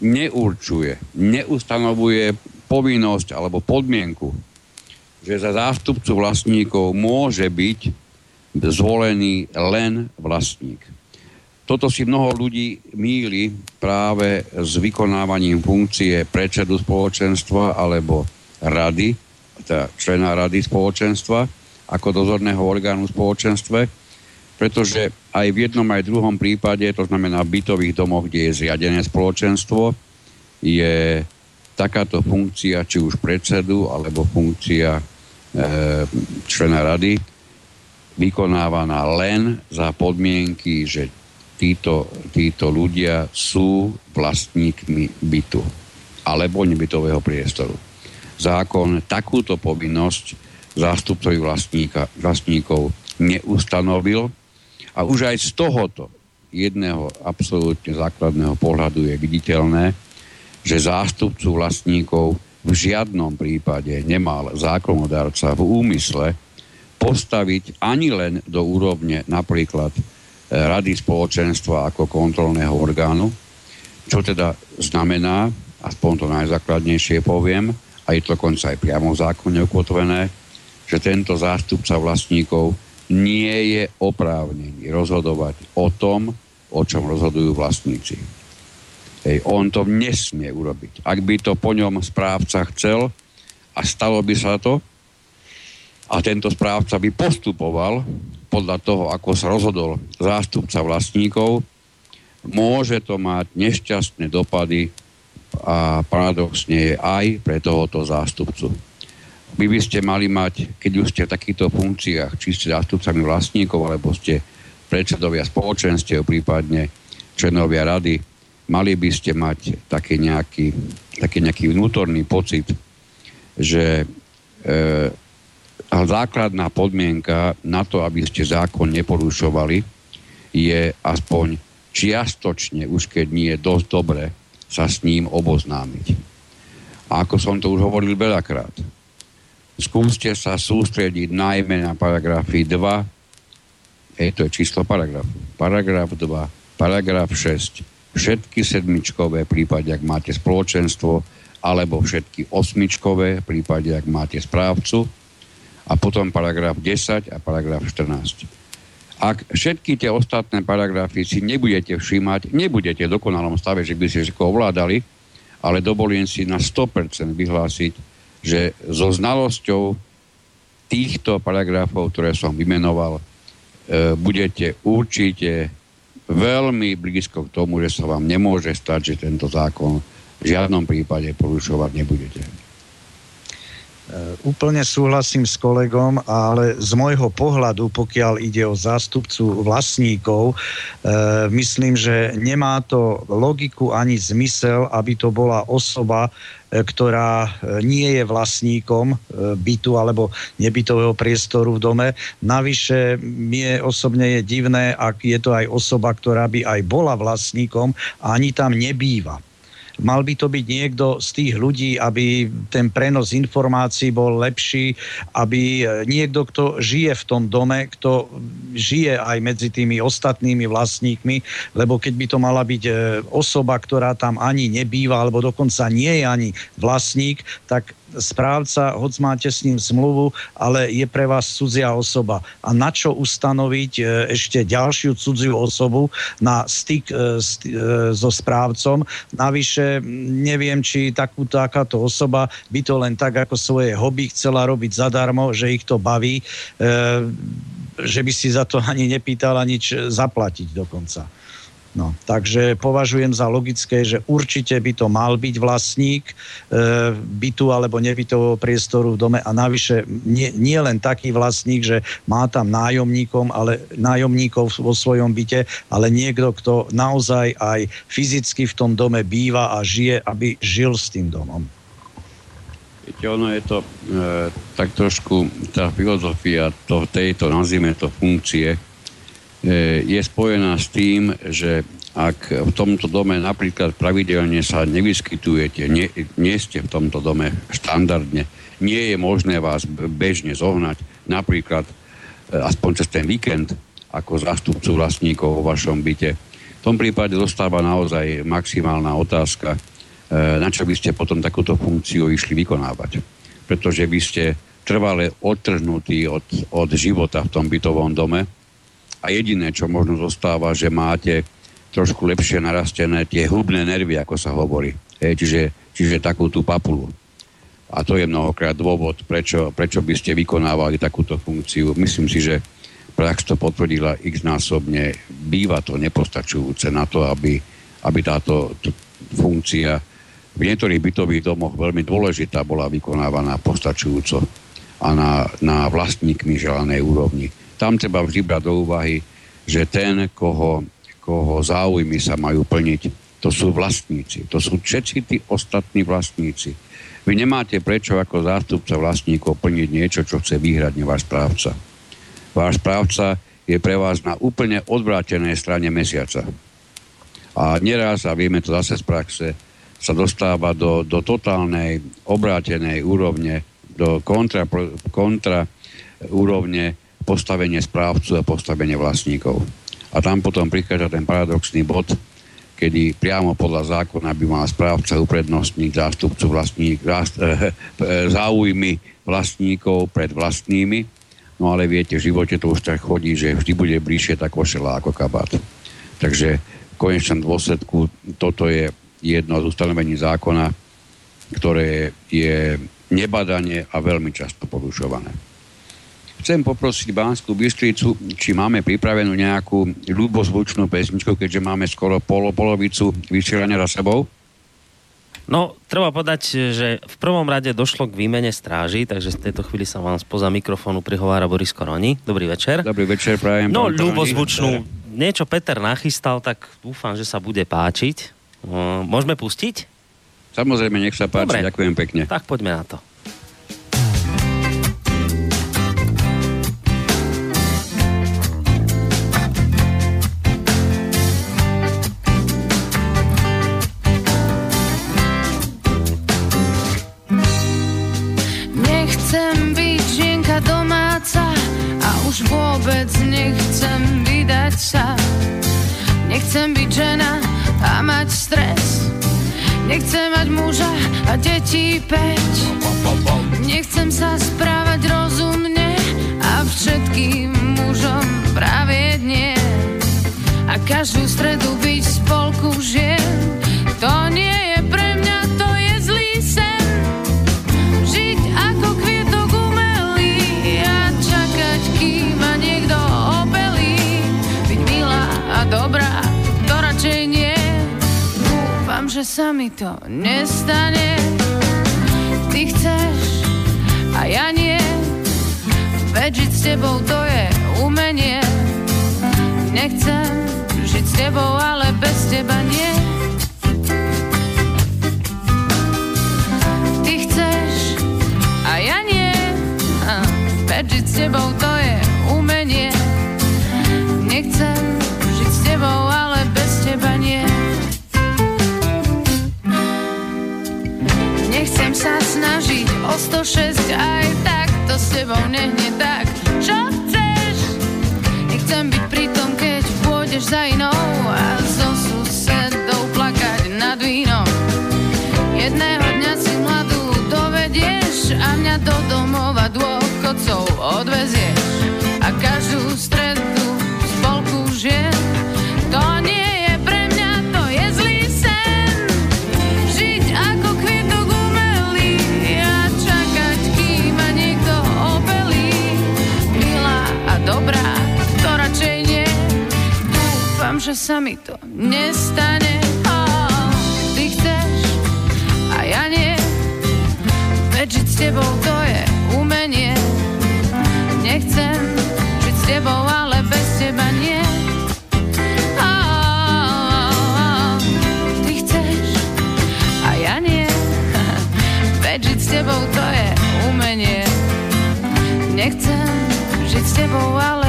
neurčuje, neustanovuje povinnosť alebo podmienku, že za zástupcu vlastníkov môže byť zvolený len vlastník. Toto si mnoho ľudí míli práve s vykonávaním funkcie predsedu spoločenstva alebo rady, teda člena rady spoločenstva, ako dozorného orgánu v spoločenstve, pretože aj v jednom aj druhom prípade, to znamená v bytových domoch, kde je zriadené spoločenstvo, je takáto funkcia, či už predsedu, alebo funkcia e, člena rady, vykonávaná len za podmienky, že títo, títo ľudia sú vlastníkmi bytu alebo nebytového priestoru. Zákon takúto povinnosť zástupcovi vlastníka, vlastníkov neustanovil a už aj z tohoto jedného absolútne základného pohľadu je viditeľné, že zástupcu vlastníkov v žiadnom prípade nemal zákonodárca v úmysle postaviť ani len do úrovne napríklad Rady spoločenstva ako kontrolného orgánu, čo teda znamená, aspoň to najzákladnejšie poviem, a je to konca aj priamo v zákone ukotvené, že tento zástupca vlastníkov nie je oprávnený rozhodovať o tom, o čom rozhodujú vlastníci. Hej, on to nesmie urobiť. Ak by to po ňom správca chcel a stalo by sa to, a tento správca by postupoval podľa toho, ako sa rozhodol zástupca vlastníkov, môže to mať nešťastné dopady a paradoxne je aj pre tohoto zástupcu. Vy by ste mali mať, keď už ste v takýchto funkciách, či ste zástupcami vlastníkov, alebo ste predsedovia spoločenstiev, prípadne členovia rady, mali by ste mať taký nejaký, taký nejaký vnútorný pocit, že e, základná podmienka na to, aby ste zákon neporušovali, je aspoň čiastočne, už keď nie je dosť dobre, sa s ním oboznámiť. A ako som to už hovoril veľakrát, skúste sa sústrediť najmä na paragrafy 2, je to je číslo paragrafu, paragraf 2, paragraf 6, všetky sedmičkové prípade, ak máte spoločenstvo, alebo všetky osmičkové prípade, ak máte správcu, a potom paragraf 10 a paragraf 14. Ak všetky tie ostatné paragrafy si nebudete všímať, nebudete v dokonalom stave, že by ste všetko ovládali, ale dovolím si na 100% vyhlásiť, že so znalosťou týchto paragrafov, ktoré som vymenoval, e, budete určite veľmi blízko k tomu, že sa vám nemôže stať, že tento zákon v žiadnom prípade porušovať nebudete. E, úplne súhlasím s kolegom, ale z môjho pohľadu, pokiaľ ide o zástupcu vlastníkov, e, myslím, že nemá to logiku ani zmysel, aby to bola osoba, e, ktorá nie je vlastníkom bytu alebo nebytového priestoru v dome. Navyše mne osobne je divné, ak je to aj osoba, ktorá by aj bola vlastníkom a ani tam nebýva. Mal by to byť niekto z tých ľudí, aby ten prenos informácií bol lepší, aby e, niekto, kto žije v tom dome, kto žije aj medzi tými ostatnými vlastníkmi, lebo keď by to mala byť e, osoba, ktorá tam ani nebýva, alebo dokonca nie je ani vlastník, tak správca, hoď máte s ním zmluvu, ale je pre vás cudzia osoba. A na čo ustanoviť e, ešte ďalšiu cudziu osobu na styk e, e, so správcom? Navyše neviem, či takú, takáto osoba by to len tak ako svoje hobby chcela robiť zadarmo, že ich to baví, že by si za to ani nepýtala nič zaplatiť dokonca. No, takže považujem za logické, že určite by to mal byť vlastník e, bytu alebo nebytového priestoru v dome a navyše nie, nie len taký vlastník, že má tam nájomníkom, ale nájomníkov vo svojom byte, ale niekto, kto naozaj aj fyzicky v tom dome býva a žije, aby žil s tým domom. Viete, ono je to e, tak trošku, tá filozofia to, tejto, nazvime to, funkcie, je spojená s tým, že ak v tomto dome napríklad pravidelne sa nevyskytujete, nie, nie ste v tomto dome štandardne, nie je možné vás bežne zohnať, napríklad e, aspoň cez ten víkend, ako zástupcu vlastníkov vo vašom byte. V tom prípade dostáva naozaj maximálna otázka, e, na čo by ste potom takúto funkciu išli vykonávať. Pretože by ste trvale odtrhnutí od, od života v tom bytovom dome, a jediné, čo možno zostáva, že máte trošku lepšie narastené tie hubné nervy, ako sa hovorí. E, čiže, čiže takú tú papulu. A to je mnohokrát dôvod, prečo, prečo by ste vykonávali takúto funkciu. Myslím si, že prax to potvrdila x násobne. Býva to nepostačujúce na to, aby, aby táto t- funkcia v niektorých bytových domoch veľmi dôležitá bola vykonávaná postačujúco a na, na vlastníkmi želanej úrovni tam treba vždy brať do úvahy, že ten, koho, koho záujmy sa majú plniť, to sú vlastníci. To sú všetci tí ostatní vlastníci. Vy nemáte prečo ako zástupca vlastníkov plniť niečo, čo chce výhradne váš správca. Váš správca je pre vás na úplne odvrátenej strane mesiaca. A neraz, a vieme to zase z praxe, sa dostáva do, do totálnej obrátenej úrovne, do kontra, kontra úrovne postavenie správcu a postavenie vlastníkov. A tam potom prichádza ten paradoxný bod, kedy priamo podľa zákona by mal správca uprednostniť zástupcu vlastník, zást, e, e, záujmy vlastníkov pred vlastnými, no ale viete, v živote to už tak chodí, že vždy bude bližšie tá košela ako kabát. Takže v konečnom dôsledku toto je jedno z ustanovení zákona, ktoré je nebadanie a veľmi často porušované. Chcem poprosiť Bánsku Bystricu, či máme pripravenú nejakú ľubozvučnú pesničku, keďže máme skoro polo, polovicu vysielania za sebou. No, treba povedať, že v prvom rade došlo k výmene stráži, takže v tejto chvíli sa vám spoza mikrofónu prihovára Boris Koroni. Dobrý večer. Dobrý večer, prajem. No, ľubozvučnú. Niečo Peter nachystal, tak dúfam, že sa bude páčiť. Môžeme pustiť? Samozrejme, nech sa páči, Dobre. ďakujem pekne. Tak poďme na to. Už vôbec nechcem vydať sa. Nechcem byť žena a mať stres. Nechcem mať muža a detí peť Nechcem sa správať rozumne a všetkým mužom práve nie A každú stredu byť v spolku žien To nie sa mi to nestane. Ty chceš a ja nie. Veď žiť s tebou to je umenie. Nechcem žiť s tebou, ale bez teba nie. Ty chceš a ja nie. Veď žiť s tebou to o 106 aj tak, to s tebou nehne tak. Čo chceš? Nechcem byť pri tom, keď pôjdeš za inou a so susedou plakať nad vínom. Jedného dňa si mladú dovedieš a mňa do domova dôchodcov odvezieš. A každú stredu že sa mi to nestane. Oh, ty chceš a ja nie. Veď žiť s tebou to je umenie. Nechcem žiť s tebou, ale bez teba nie. Ty chceš a ja nie. Veď žiť s tebou to je umenie. Nechcem žiť s tebou, ale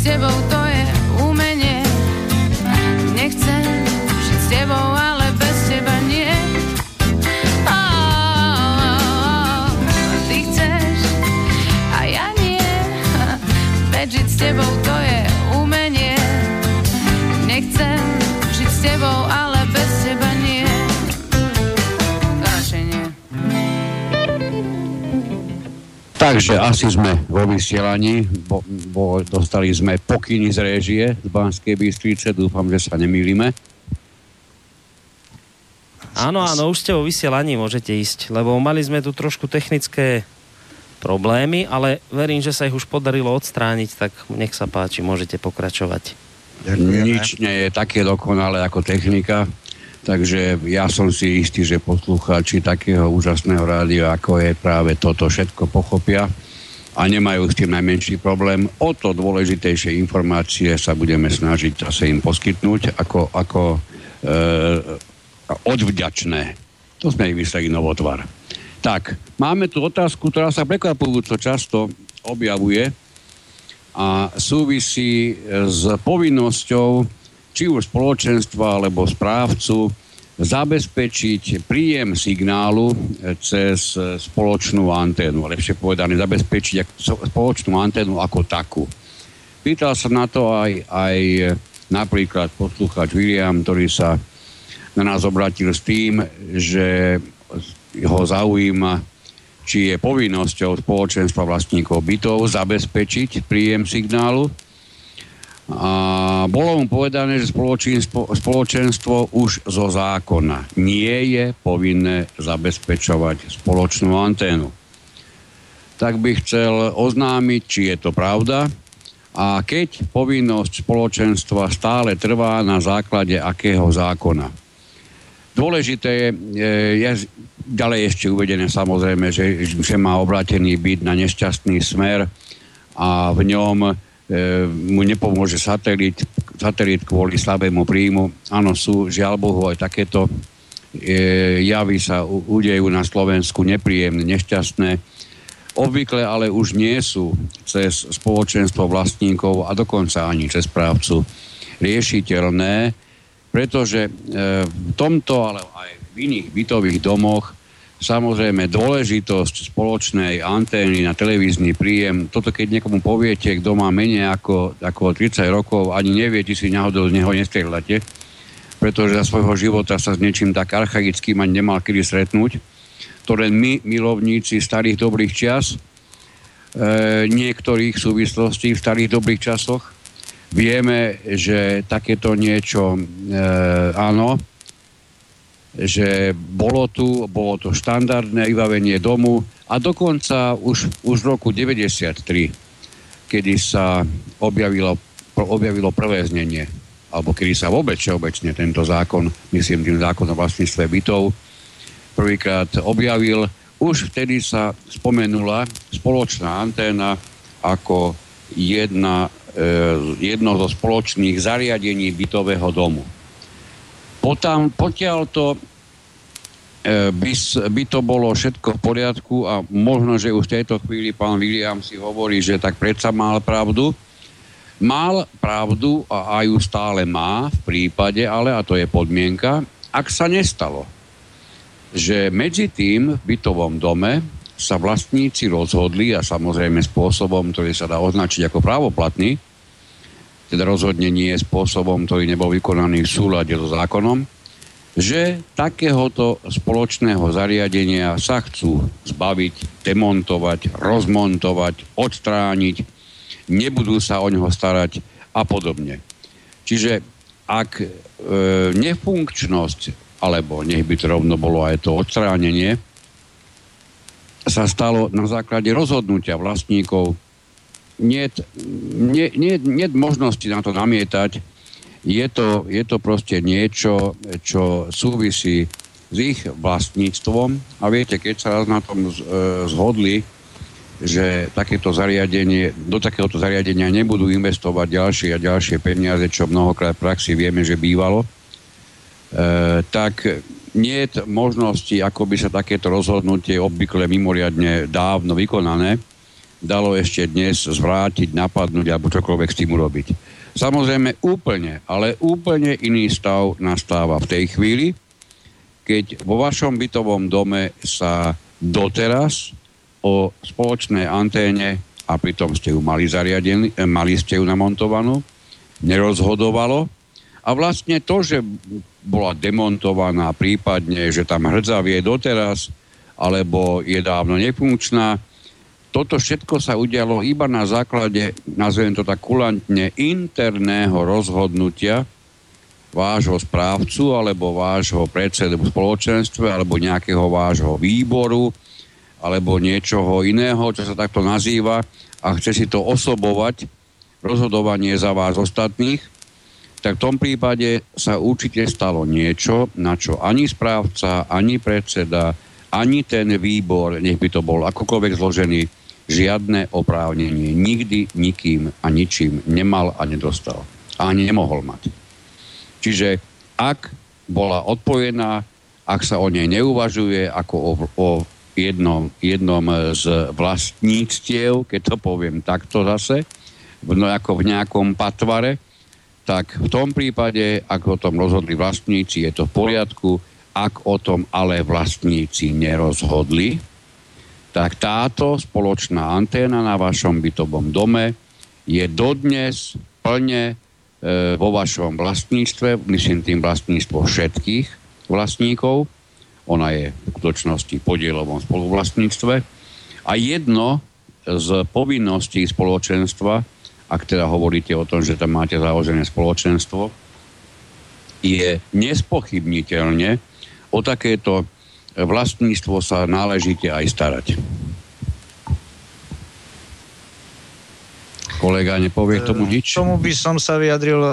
Veď Takže asi sme vo vysielaní, bo, bo dostali sme pokyny z réžie z Banskej Bystrice, dúfam, že sa nemýlime. Áno, áno, už ste vo vysielaní, môžete ísť, lebo mali sme tu trošku technické problémy, ale verím, že sa ich už podarilo odstrániť, tak nech sa páči, môžete pokračovať. Ďakujeme. Nič nie je také dokonalé ako technika, takže ja som si istý, že poslucháči takého úžasného rádia, ako je práve toto, všetko pochopia a nemajú s tým najmenší problém. O to dôležitejšie informácie sa budeme snažiť zase im poskytnúť ako, ako e, odvďačné. To sme vyseli novotvar. Tak, máme tu otázku, ktorá sa prekvapujúco často objavuje a súvisí s povinnosťou či už spoločenstva alebo správcu zabezpečiť príjem signálu e, cez e, spoločnú anténu, lepšie povedané, zabezpečiť spoločnú anténu ako takú. Pýtal sa na to aj, aj e, napríklad poslucháč William, ktorý sa na nás obratil s tým, že ho zaujíma, či je povinnosťou spoločenstva vlastníkov bytov zabezpečiť príjem signálu. A bolo mu povedané, že spoločenstvo, spoločenstvo už zo zákona nie je povinné zabezpečovať spoločnú anténu. Tak by chcel oznámiť, či je to pravda a keď povinnosť spoločenstva stále trvá na základe akého zákona. Dôležité je, je ďalej ešte uvedené samozrejme, že, že má obrátený byt na nešťastný smer a v ňom e, mu nepomôže satelit, satelit kvôli slabému príjmu. Áno, sú žiaľ Bohu aj takéto e, javy sa udejú na Slovensku nepríjemné, nešťastné. obvykle ale už nie sú cez spoločenstvo vlastníkov a dokonca ani cez správcu riešiteľné, pretože e, v tomto, ale aj v iných bytových domoch samozrejme dôležitosť spoločnej antény na televízny príjem, toto keď niekomu poviete, kto má menej ako, ako 30 rokov, ani nevie, či si náhodou z neho nestrieľate, pretože za svojho života sa s niečím tak archaickým ani nemal kedy stretnúť. To len my, milovníci starých dobrých čas, e, niektorých súvislostí v starých dobrých časoch, vieme, že takéto niečo, e, áno, že bolo tu, bolo to štandardné vybavenie domu a dokonca už, už v roku 93, kedy sa objavilo, objavilo prvé znenie, alebo kedy sa vôbec všeobecne tento zákon, myslím tým zákon o vlastníctve bytov, prvýkrát objavil, už vtedy sa spomenula spoločná anténa ako jedna, e, jedno zo spoločných zariadení bytového domu. Potom, pokiaľ to e, by, by to bolo všetko v poriadku a možno, že už v tejto chvíli pán William si hovorí, že tak predsa mal pravdu. Mal pravdu a aj ju stále má v prípade, ale a to je podmienka, ak sa nestalo, že medzi tým v bytovom dome sa vlastníci rozhodli a samozrejme spôsobom, ktorý sa dá označiť ako právoplatný, teda rozhodne nie spôsobom, ktorý nebol vykonaný v súlade so zákonom, že takéhoto spoločného zariadenia sa chcú zbaviť, demontovať, rozmontovať, odstrániť, nebudú sa o neho starať a podobne. Čiže ak e, nefunkčnosť, alebo nech by to rovno bolo aj to odstránenie, sa stalo na základe rozhodnutia vlastníkov nie, nie, možnosti na to namietať. Je to, je to proste niečo, čo súvisí s ich vlastníctvom. A viete, keď sa raz na tom e, zhodli, že takéto zariadenie, do takéhoto zariadenia nebudú investovať ďalšie a ďalšie peniaze, čo mnohokrát v praxi vieme, že bývalo, e, tak nie je možnosti, ako by sa takéto rozhodnutie obvykle mimoriadne dávno vykonané, dalo ešte dnes zvrátiť, napadnúť alebo čokoľvek s tým urobiť. Samozrejme úplne, ale úplne iný stav nastáva v tej chvíli, keď vo vašom bytovom dome sa doteraz o spoločnej anténe a pritom ste ju mali, zariadený, eh, mali ste ju namontovanú, nerozhodovalo a vlastne to, že bola demontovaná prípadne, že tam hrdzavie doteraz alebo je dávno nefunkčná, toto všetko sa udialo iba na základe, nazvem to tak kulantne, interného rozhodnutia vášho správcu alebo vášho predsedu v spoločenstve alebo nejakého vášho výboru alebo niečoho iného, čo sa takto nazýva a chce si to osobovať, rozhodovanie za vás ostatných, tak v tom prípade sa určite stalo niečo, na čo ani správca, ani predseda, ani ten výbor, nech by to bol akokoľvek zložený, žiadne oprávnenie nikdy nikým a ničím nemal a nedostal. A ani nemohol mať. Čiže ak bola odpojená, ak sa o nej neuvažuje ako o, o jednom, jednom z vlastníctiev, keď to poviem takto zase, no ako v nejakom patvare, tak v tom prípade, ak o tom rozhodli vlastníci, je to v poriadku. Ak o tom ale vlastníci nerozhodli, tak táto spoločná anténa na vašom bytovom dome je dodnes plne e, vo vašom vlastníctve, myslím tým vlastníctvo všetkých vlastníkov, ona je v skutočnosti podielovom spoluvlastníctve. A jedno z povinností spoločenstva, ak teda hovoríte o tom, že tam máte založené spoločenstvo, je nespochybniteľne o takéto vlastníctvo sa náležite aj starať. Kolega nepovie tomu E, nič? Tomu by som sa vyjadril e,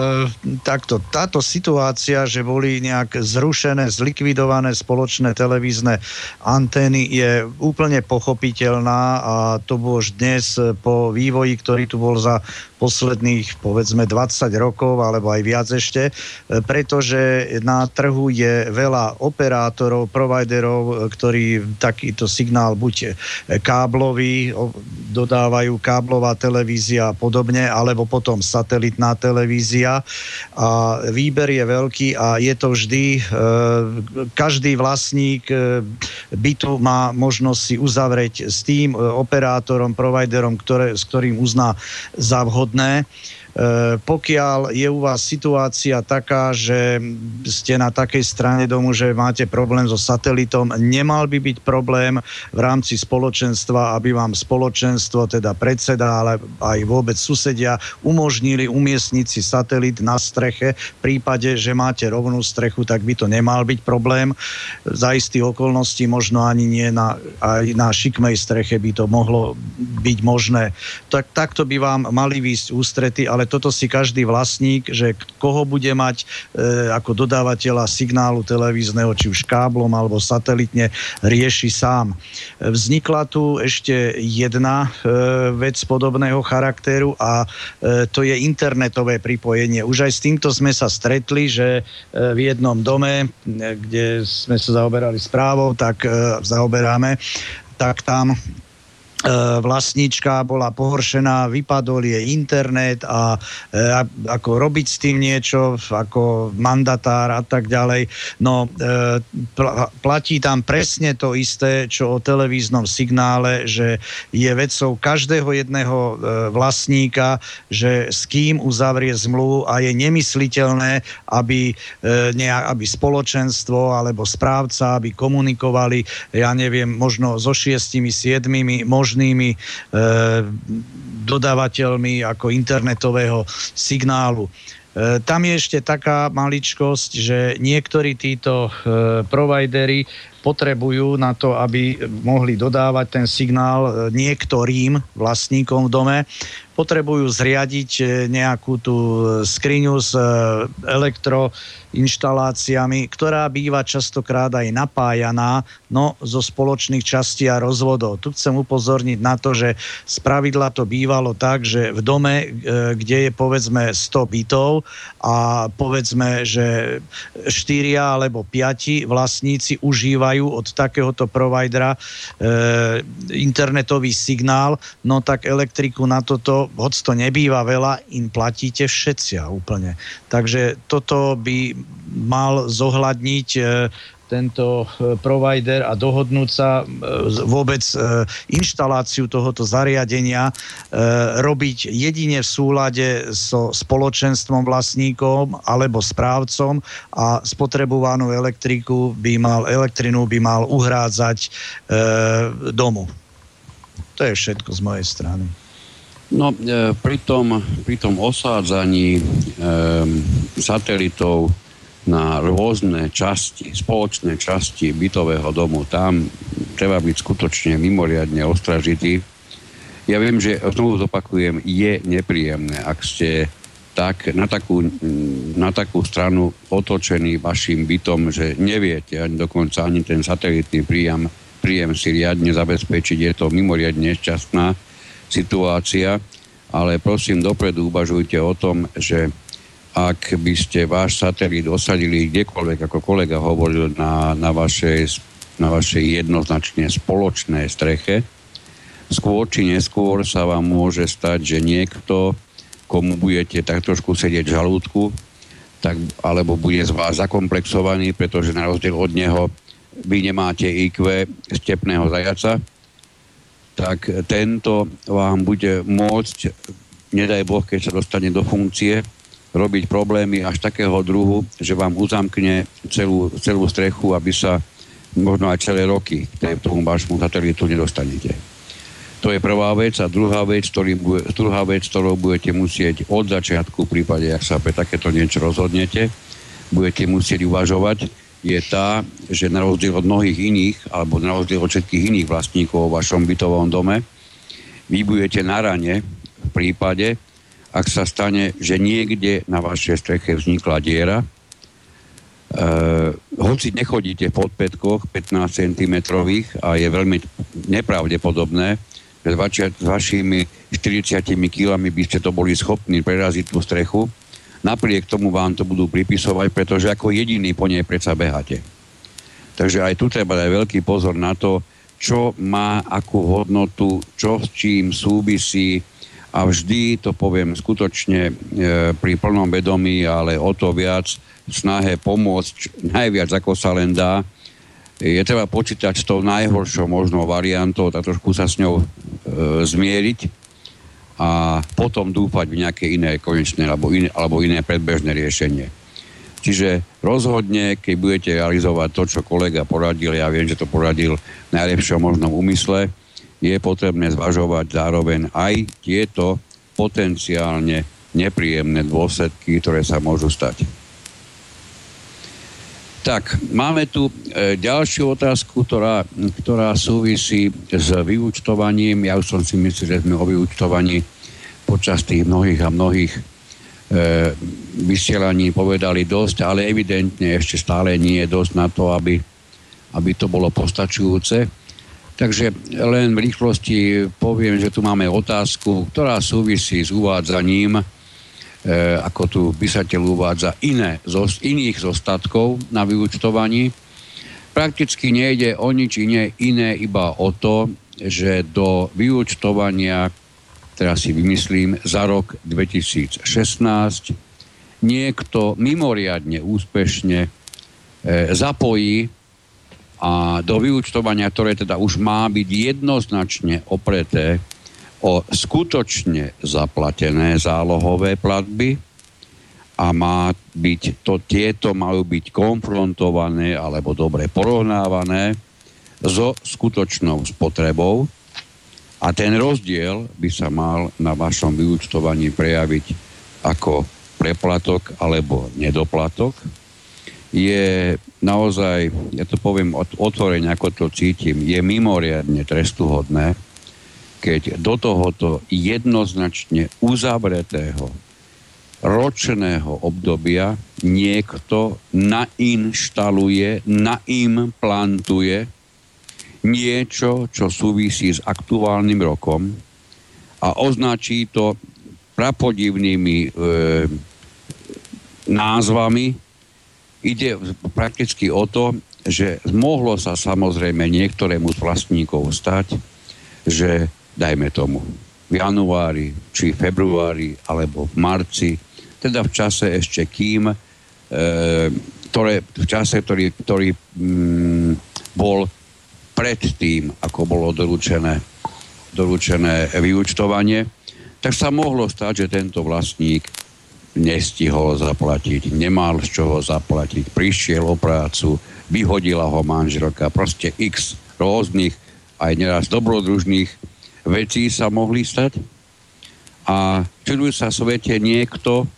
takto. Táto situácia, že boli nejak zrušené, zlikvidované spoločné televízne antény je úplne pochopiteľná a to už dnes po vývoji, ktorý tu bol za posledných povedzme 20 rokov alebo aj viac ešte, e, pretože na trhu je veľa operátorov, providerov, e, ktorí takýto signál buď e, káblový, dodávajú káblová televízia a podobne, alebo potom satelitná televízia a výber je veľký a je to vždy, každý vlastník bytu má možnosť si uzavrieť s tým operátorom, providerom, ktoré, s ktorým uzná za vhodné. E, pokiaľ je u vás situácia taká, že ste na takej strane domu, že máte problém so satelitom, nemal by byť problém v rámci spoločenstva, aby vám spoločenstvo, teda predseda, ale aj vôbec susedia umožnili umiestniť si satelit na streche. V prípade, že máte rovnú strechu, tak by to nemal byť problém. Za istých okolností možno ani nie na, aj na šikmej streche by to mohlo byť možné. Tak, takto by vám mali výjsť ústrety, ale toto si každý vlastník, že koho bude mať e, ako dodávateľa signálu televízneho, či už káblom alebo satelitne, rieši sám. Vznikla tu ešte jedna e, vec podobného charakteru a e, to je internetové pripojenie. Už aj s týmto sme sa stretli, že e, v jednom dome, e, kde sme sa zaoberali správou, tak e, zaoberáme, tak tam vlastníčka bola pohoršená, vypadol jej internet a e, a- ako robiť s tým niečo, ako mandatár a tak ďalej. No, e, pl- platí tam presne to isté, čo o televíznom signále, že je vecou každého jedného e, vlastníka, že s kým uzavrie zmluvu a je nemysliteľné, aby, e, nejak, aby spoločenstvo alebo správca, aby komunikovali, ja neviem, možno so šiestimi, siedmimi možnými e, dodávateľmi ako internetového signálu. E, Tam je ešte taká maličkosť, že niektorí títo e, providery potrebujú na to, aby mohli dodávať ten signál niektorým vlastníkom v dome, potrebujú zriadiť nejakú tú skriňu s e, elektroinštaláciami, ktorá býva častokrát aj napájaná no, zo spoločných častí a rozvodov. Tu chcem upozorniť na to, že z pravidla to bývalo tak, že v dome, e, kde je povedzme 100 bytov a povedzme, že štyria alebo piati vlastníci užívajú od takéhoto providera e, internetový signál, no tak elektriku na toto, hoď to nebýva veľa, im platíte všetci úplne. Takže toto by mal zohľadniť e, tento e, provider a dohodnúť sa e, vôbec inštaláciu tohoto zariadenia robiť jedine v súlade so spoločenstvom vlastníkom alebo správcom a spotrebovanú elektriku by mal, elektrinu by mal uhrádzať domu. To je všetko z mojej strany. No, pri, tom, pri tom osádzaní satelitov na rôzne časti, spoločné časti bytového domu, tam treba byť skutočne mimoriadne ostražitý. Ja viem, že znovu zopakujem, je nepríjemné, ak ste tak, na, takú, na takú stranu otočený vašim bytom, že neviete ani dokonca ani ten satelitný príjem, príjem si riadne zabezpečiť. Je to mimoriadne nešťastná situácia, ale prosím dopredu uvažujte o tom, že ak by ste váš satelit osadili kdekoľvek, ako kolega hovoril, na, na, vašej, na vašej jednoznačne spoločnej streche, skôr či neskôr sa vám môže stať, že niekto, komu budete tak trošku sedieť v žalúdku, tak, alebo bude z vás zakomplexovaný, pretože na rozdiel od neho vy nemáte IQ stepného zajaca, tak tento vám bude môcť, nedaj Boh, keď sa dostane do funkcie, robiť problémy až takého druhu, že vám uzamkne celú, celú strechu, aby sa možno aj celé roky k tomu vášmu satelitu nedostanete. To je prvá vec. A druhá vec, ktorý, bude- druhá vec, ktorou budete musieť od začiatku, v prípade, ak sa pre takéto niečo rozhodnete, budete musieť uvažovať, je tá, že na rozdiel od mnohých iných, alebo na rozdiel od všetkých iných vlastníkov v vašom bytovom dome, vy budete na rane v prípade, ak sa stane, že niekde na vašej streche vznikla diera, Uh, hoci nechodíte v podpätkoch 15 cm a je veľmi nepravdepodobné, že s, vašimi 40 kilami by ste to boli schopní preraziť tú strechu, napriek tomu vám to budú pripisovať, pretože ako jediný po nej predsa beháte. Takže aj tu treba dať veľký pozor na to, čo má akú hodnotu, čo s čím súvisí, a vždy to poviem skutočne e, pri plnom vedomí, ale o to viac v snahe pomôcť najviac ako sa len dá. Je treba počítať s tou najhoršou možnou variantou a trošku sa s ňou e, zmieriť a potom dúfať v nejaké iné konečné alebo iné, alebo iné predbežné riešenie. Čiže rozhodne, keď budete realizovať to, čo kolega poradil, ja viem, že to poradil v najlepšom možnom úmysle, je potrebné zvažovať zároveň aj tieto potenciálne nepríjemné dôsledky, ktoré sa môžu stať. Tak, máme tu e, ďalšiu otázku, ktorá, ktorá súvisí s vyúčtovaním. Ja už som si myslel, že sme o vyúčtovaní počas tých mnohých a mnohých e, vysielaní povedali dosť, ale evidentne ešte stále nie je dosť na to, aby, aby to bolo postačujúce. Takže len v rýchlosti poviem, že tu máme otázku, ktorá súvisí s uvádzaním, e, ako tu písateľ uvádza, iné, zo, iných zostatkov na vyučtovaní. Prakticky nejde o nič iné, iné iba o to, že do vyučtovania, teraz si vymyslím, za rok 2016 niekto mimoriadne úspešne e, zapojí a do vyúčtovania, ktoré teda už má byť jednoznačne opreté o skutočne zaplatené zálohové platby a má byť, to, tieto majú byť konfrontované alebo dobre porovnávané so skutočnou spotrebou. A ten rozdiel by sa mal na vašom vyúčtovaní prejaviť ako preplatok alebo nedoplatok je naozaj, ja to poviem otvorene, ako to cítim, je mimoriadne trestuhodné, keď do tohoto jednoznačne uzavretého ročného obdobia niekto nainštaluje, naimplantuje niečo, čo súvisí s aktuálnym rokom a označí to prapodivnými e, názvami, ide prakticky o to, že mohlo sa samozrejme niektorému z vlastníkov stať, že dajme tomu v januári, či februári, alebo v marci, teda v čase ešte kým, e, ktoré, v čase, ktorý, ktorý mm, bol pred tým, ako bolo doručené, doručené vyučtovanie, tak sa mohlo stať, že tento vlastník nestihol zaplatiť, nemal z čoho zaplatiť, prišiel o prácu, vyhodila ho manželka, proste x rôznych, aj neraz dobrodružných vecí sa mohli stať. A čudujú sa svete niekto,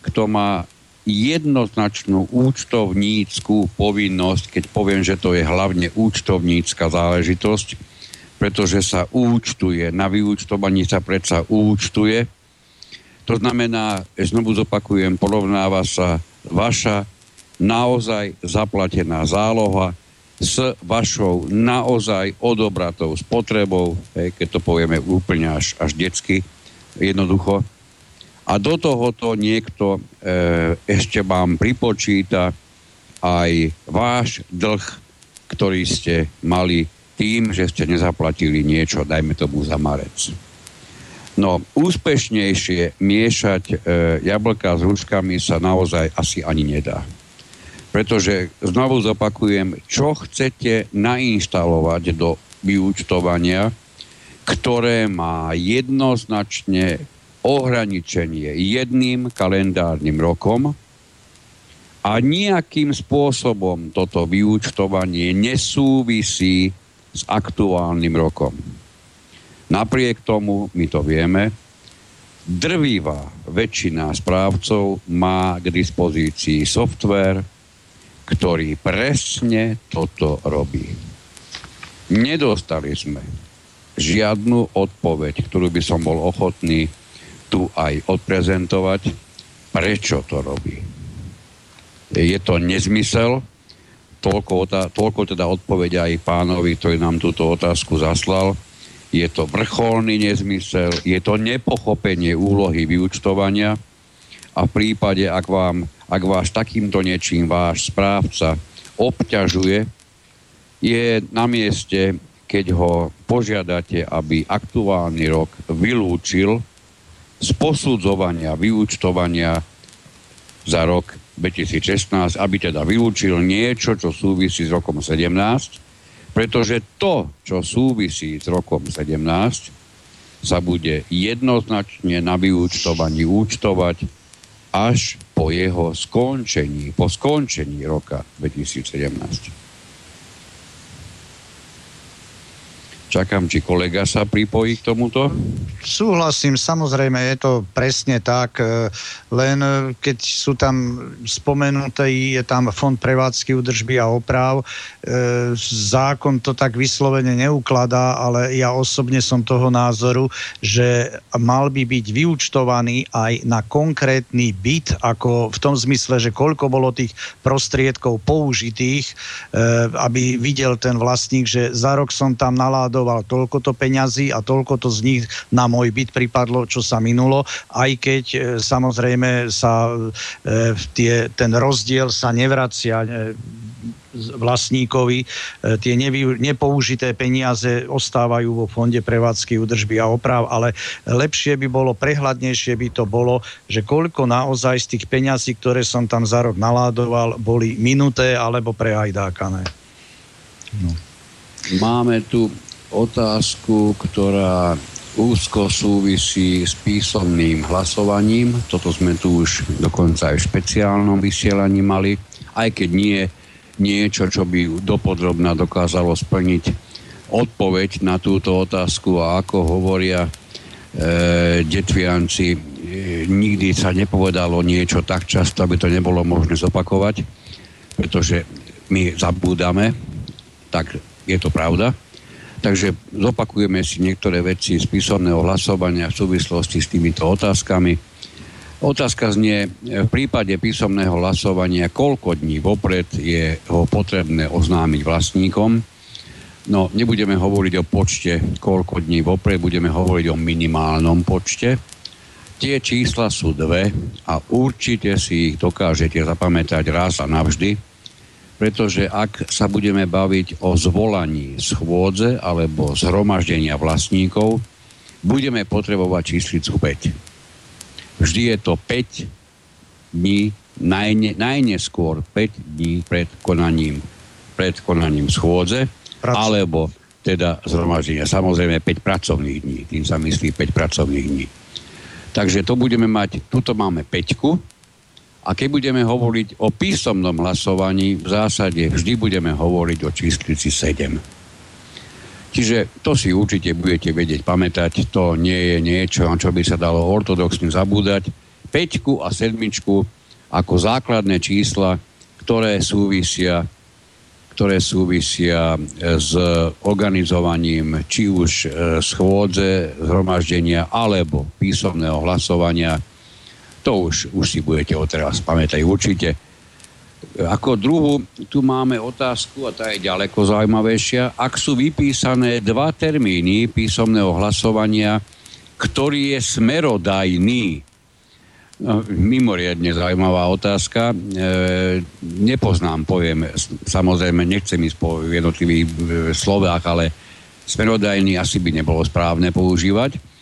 kto má jednoznačnú účtovníckú povinnosť, keď poviem, že to je hlavne účtovnícka záležitosť, pretože sa účtuje, na vyúčtovaní sa predsa účtuje, to znamená, znovu zopakujem, porovnáva sa vaša naozaj zaplatená záloha s vašou naozaj odobratou spotrebou, hej, keď to povieme úplne až, až detsky, jednoducho. A do tohoto niekto e, ešte vám pripočíta aj váš dlh, ktorý ste mali tým, že ste nezaplatili niečo, dajme tomu za marec. No, úspešnejšie miešať e, jablka s hruškami sa naozaj asi ani nedá. Pretože znovu zopakujem, čo chcete nainštalovať do vyúčtovania, ktoré má jednoznačne ohraničenie jedným kalendárnym rokom a nejakým spôsobom toto vyúčtovanie nesúvisí s aktuálnym rokom. Napriek tomu, my to vieme, drvivá väčšina správcov má k dispozícii software, ktorý presne toto robí. Nedostali sme žiadnu odpoveď, ktorú by som bol ochotný tu aj odprezentovať, prečo to robí. Je to nezmysel, toľko, toľko teda odpovedia aj pánovi, ktorý nám túto otázku zaslal. Je to vrcholný nezmysel, je to nepochopenie úlohy vyučtovania a v prípade, ak, vám, ak vás takýmto niečím váš správca obťažuje, je na mieste, keď ho požiadate, aby aktuálny rok vylúčil z posudzovania, vyúčtovania za rok 2016, aby teda vylúčil niečo, čo súvisí s rokom 17, pretože to, čo súvisí s rokom 17, sa bude jednoznačne na vyúčtovaní účtovať až po jeho skončení, po skončení roka 2017. Čakám, či kolega sa pripojí k tomuto. Súhlasím, samozrejme, je to presne tak, e, len e, keď sú tam spomenuté, je tam fond prevádzky, údržby a oprav. E, zákon to tak vyslovene neukladá, ale ja osobne som toho názoru, že mal by byť vyučtovaný aj na konkrétny byt, ako v tom zmysle, že koľko bolo tých prostriedkov použitých, aby videl ten vlastník, že za rok som tam naládol vyžadoval toľkoto peňazí a toľkoto z nich na môj byt pripadlo, čo sa minulo, aj keď e, samozrejme sa e, tie, ten rozdiel sa nevracia e, vlastníkovi. Tie nevy, nepoužité peniaze ostávajú vo fonde prevádzky, údržby a oprav, ale lepšie by bolo, prehľadnejšie by to bolo, že koľko naozaj z tých peňazí, ktoré som tam za rok naládoval, boli minuté alebo prehajdákané. No. Máme tu otázku, ktorá úzko súvisí s písomným hlasovaním. Toto sme tu už dokonca aj v špeciálnom vysielaní mali, aj keď nie niečo, čo by dopodrobná dokázalo splniť odpoveď na túto otázku a ako hovoria e, detvianci, e, nikdy sa nepovedalo niečo tak často, aby to nebolo možné zopakovať, pretože my zabúdame, tak je to pravda. Takže zopakujeme si niektoré veci z písomného hlasovania v súvislosti s týmito otázkami. Otázka znie, v prípade písomného hlasovania, koľko dní vopred je ho potrebné oznámiť vlastníkom. No, nebudeme hovoriť o počte, koľko dní vopred, budeme hovoriť o minimálnom počte. Tie čísla sú dve a určite si ich dokážete zapamätať raz a navždy pretože ak sa budeme baviť o zvolaní schôdze alebo zhromaždenia vlastníkov, budeme potrebovať číslicu 5. Vždy je to 5 dní, najne, najneskôr 5 dní pred konaním, pred konaním schôdze, Prac. alebo teda zhromaždenia. Samozrejme 5 pracovných dní, tým sa myslí 5 pracovných dní. Takže to budeme mať, tuto máme 5 a keď budeme hovoriť o písomnom hlasovaní, v zásade vždy budeme hovoriť o číslici 7. Čiže to si určite budete vedieť pamätať, to nie je niečo, čo by sa dalo ortodoxne zabúdať. Peťku a sedmičku ako základné čísla, ktoré súvisia, ktoré súvisia s organizovaním či už e, schôdze, zhromaždenia alebo písomného hlasovania to už, už si budete odteraz pamätať určite. Ako druhú, tu máme otázku, a tá je ďaleko zaujímavejšia. Ak sú vypísané dva termíny písomného hlasovania, ktorý je smerodajný, No, mimoriadne zaujímavá otázka. E, nepoznám, poviem, samozrejme nechcem ísť po jednotlivých e, slovách, ale smerodajný asi by nebolo správne používať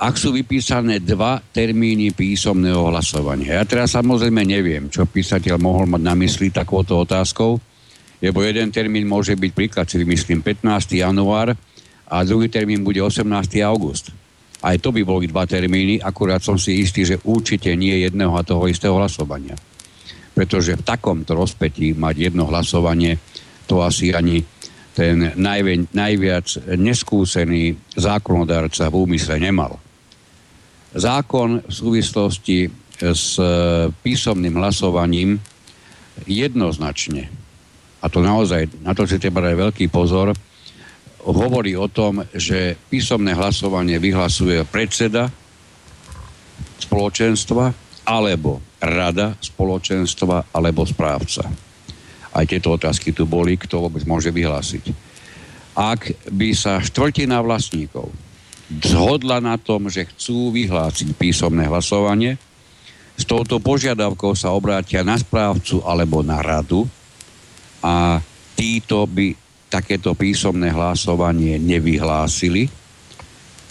ak sú vypísané dva termíny písomného hlasovania. Ja teraz samozrejme neviem, čo písateľ mohol mať na mysli takouto otázkou, lebo jeden termín môže byť príklad, si vymyslím 15. január a druhý termín bude 18. august. Aj to by boli dva termíny, akurát som si istý, že určite nie jedného a toho istého hlasovania. Pretože v takomto rozpetí mať jedno hlasovanie, to asi ani ten najviac neskúsený zákonodárca v úmysle nemal zákon v súvislosti s e, písomným hlasovaním jednoznačne, a to naozaj, na to si treba dať veľký pozor, hovorí o tom, že písomné hlasovanie vyhlasuje predseda spoločenstva alebo rada spoločenstva alebo správca. Aj tieto otázky tu boli, kto vôbec môže vyhlásiť. Ak by sa štvrtina vlastníkov zhodla na tom, že chcú vyhlásiť písomné hlasovanie, s touto požiadavkou sa obrátia na správcu alebo na radu a títo by takéto písomné hlasovanie nevyhlásili,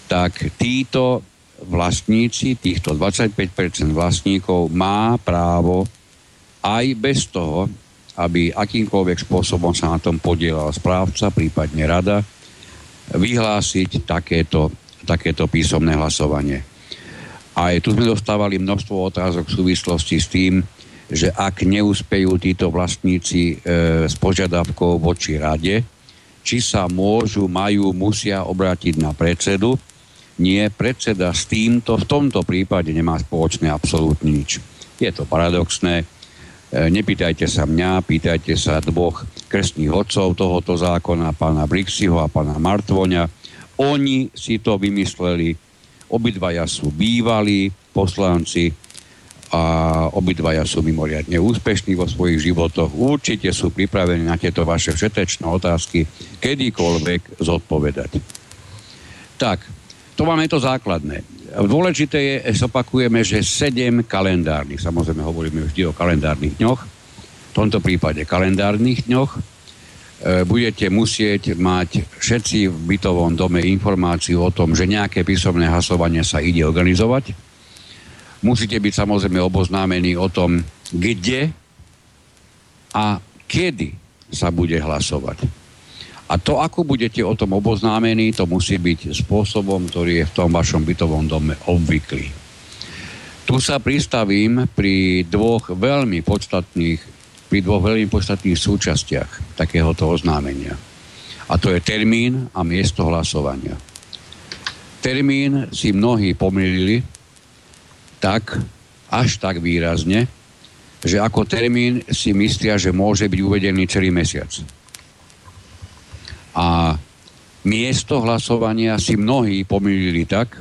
tak títo vlastníci, týchto 25% vlastníkov má právo aj bez toho, aby akýmkoľvek spôsobom sa na tom podielal správca, prípadne rada, vyhlásiť takéto, takéto písomné hlasovanie. Aj tu sme dostávali množstvo otázok v súvislosti s tým, že ak neúspejú títo vlastníci e, s požiadavkou voči rade, či sa môžu, majú, musia obrátiť na predsedu. Nie, predseda s týmto v tomto prípade nemá spoločné absolútne nič. Je to paradoxné, E, nepýtajte sa mňa, pýtajte sa dvoch krstných odcov tohoto zákona, pána Brixiho a pána Martvoňa. Oni si to vymysleli. Obidvaja sú bývalí poslanci a obidvaja sú mimoriadne úspešní vo svojich životoch. Určite sú pripravení na tieto vaše všetečné otázky kedykoľvek zodpovedať. Tak, to máme to základné. Dôležité je, opakujeme, že 7 kalendárnych, samozrejme hovoríme vždy o kalendárnych dňoch, v tomto prípade kalendárnych dňoch, budete musieť mať všetci v bytovom dome informáciu o tom, že nejaké písomné hlasovanie sa ide organizovať. Musíte byť samozrejme oboznámení o tom, kde a kedy sa bude hlasovať. A to, ako budete o tom oboznámení, to musí byť spôsobom, ktorý je v tom vašom bytovom dome obvyklý. Tu sa pristavím pri dvoch veľmi podstatných, pri dvoch veľmi podstatných súčastiach takéhoto oznámenia. A to je termín a miesto hlasovania. Termín si mnohí pomýlili tak, až tak výrazne, že ako termín si myslia, že môže byť uvedený celý mesiac a miesto hlasovania si mnohí pomýlili tak,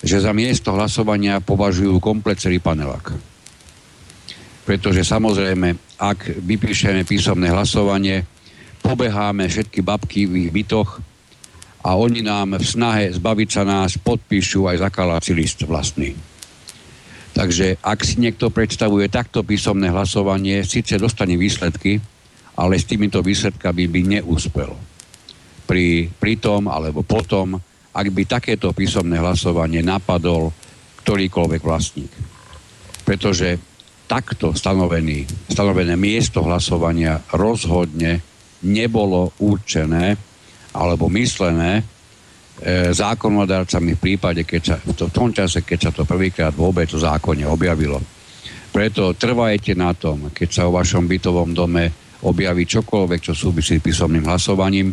že za miesto hlasovania považujú komplet celý panelák. Pretože samozrejme, ak vypíšeme písomné hlasovanie, pobeháme všetky babky v ich bytoch a oni nám v snahe zbaviť sa nás podpíšu aj zakaláci list vlastný. Takže ak si niekto predstavuje takto písomné hlasovanie, síce dostane výsledky, ale s týmito výsledkami by neúspel pri, pri tom alebo potom, ak by takéto písomné hlasovanie napadol ktorýkoľvek vlastník. Pretože takto stanovený, stanovené miesto hlasovania rozhodne nebolo určené alebo myslené e, zákonodárcami v prípade, keď sa, to, v tom čase, keď sa to prvýkrát vôbec v zákone objavilo. Preto trvajte na tom, keď sa o vašom bytovom dome objaví čokoľvek, čo súvisí s písomným hlasovaním,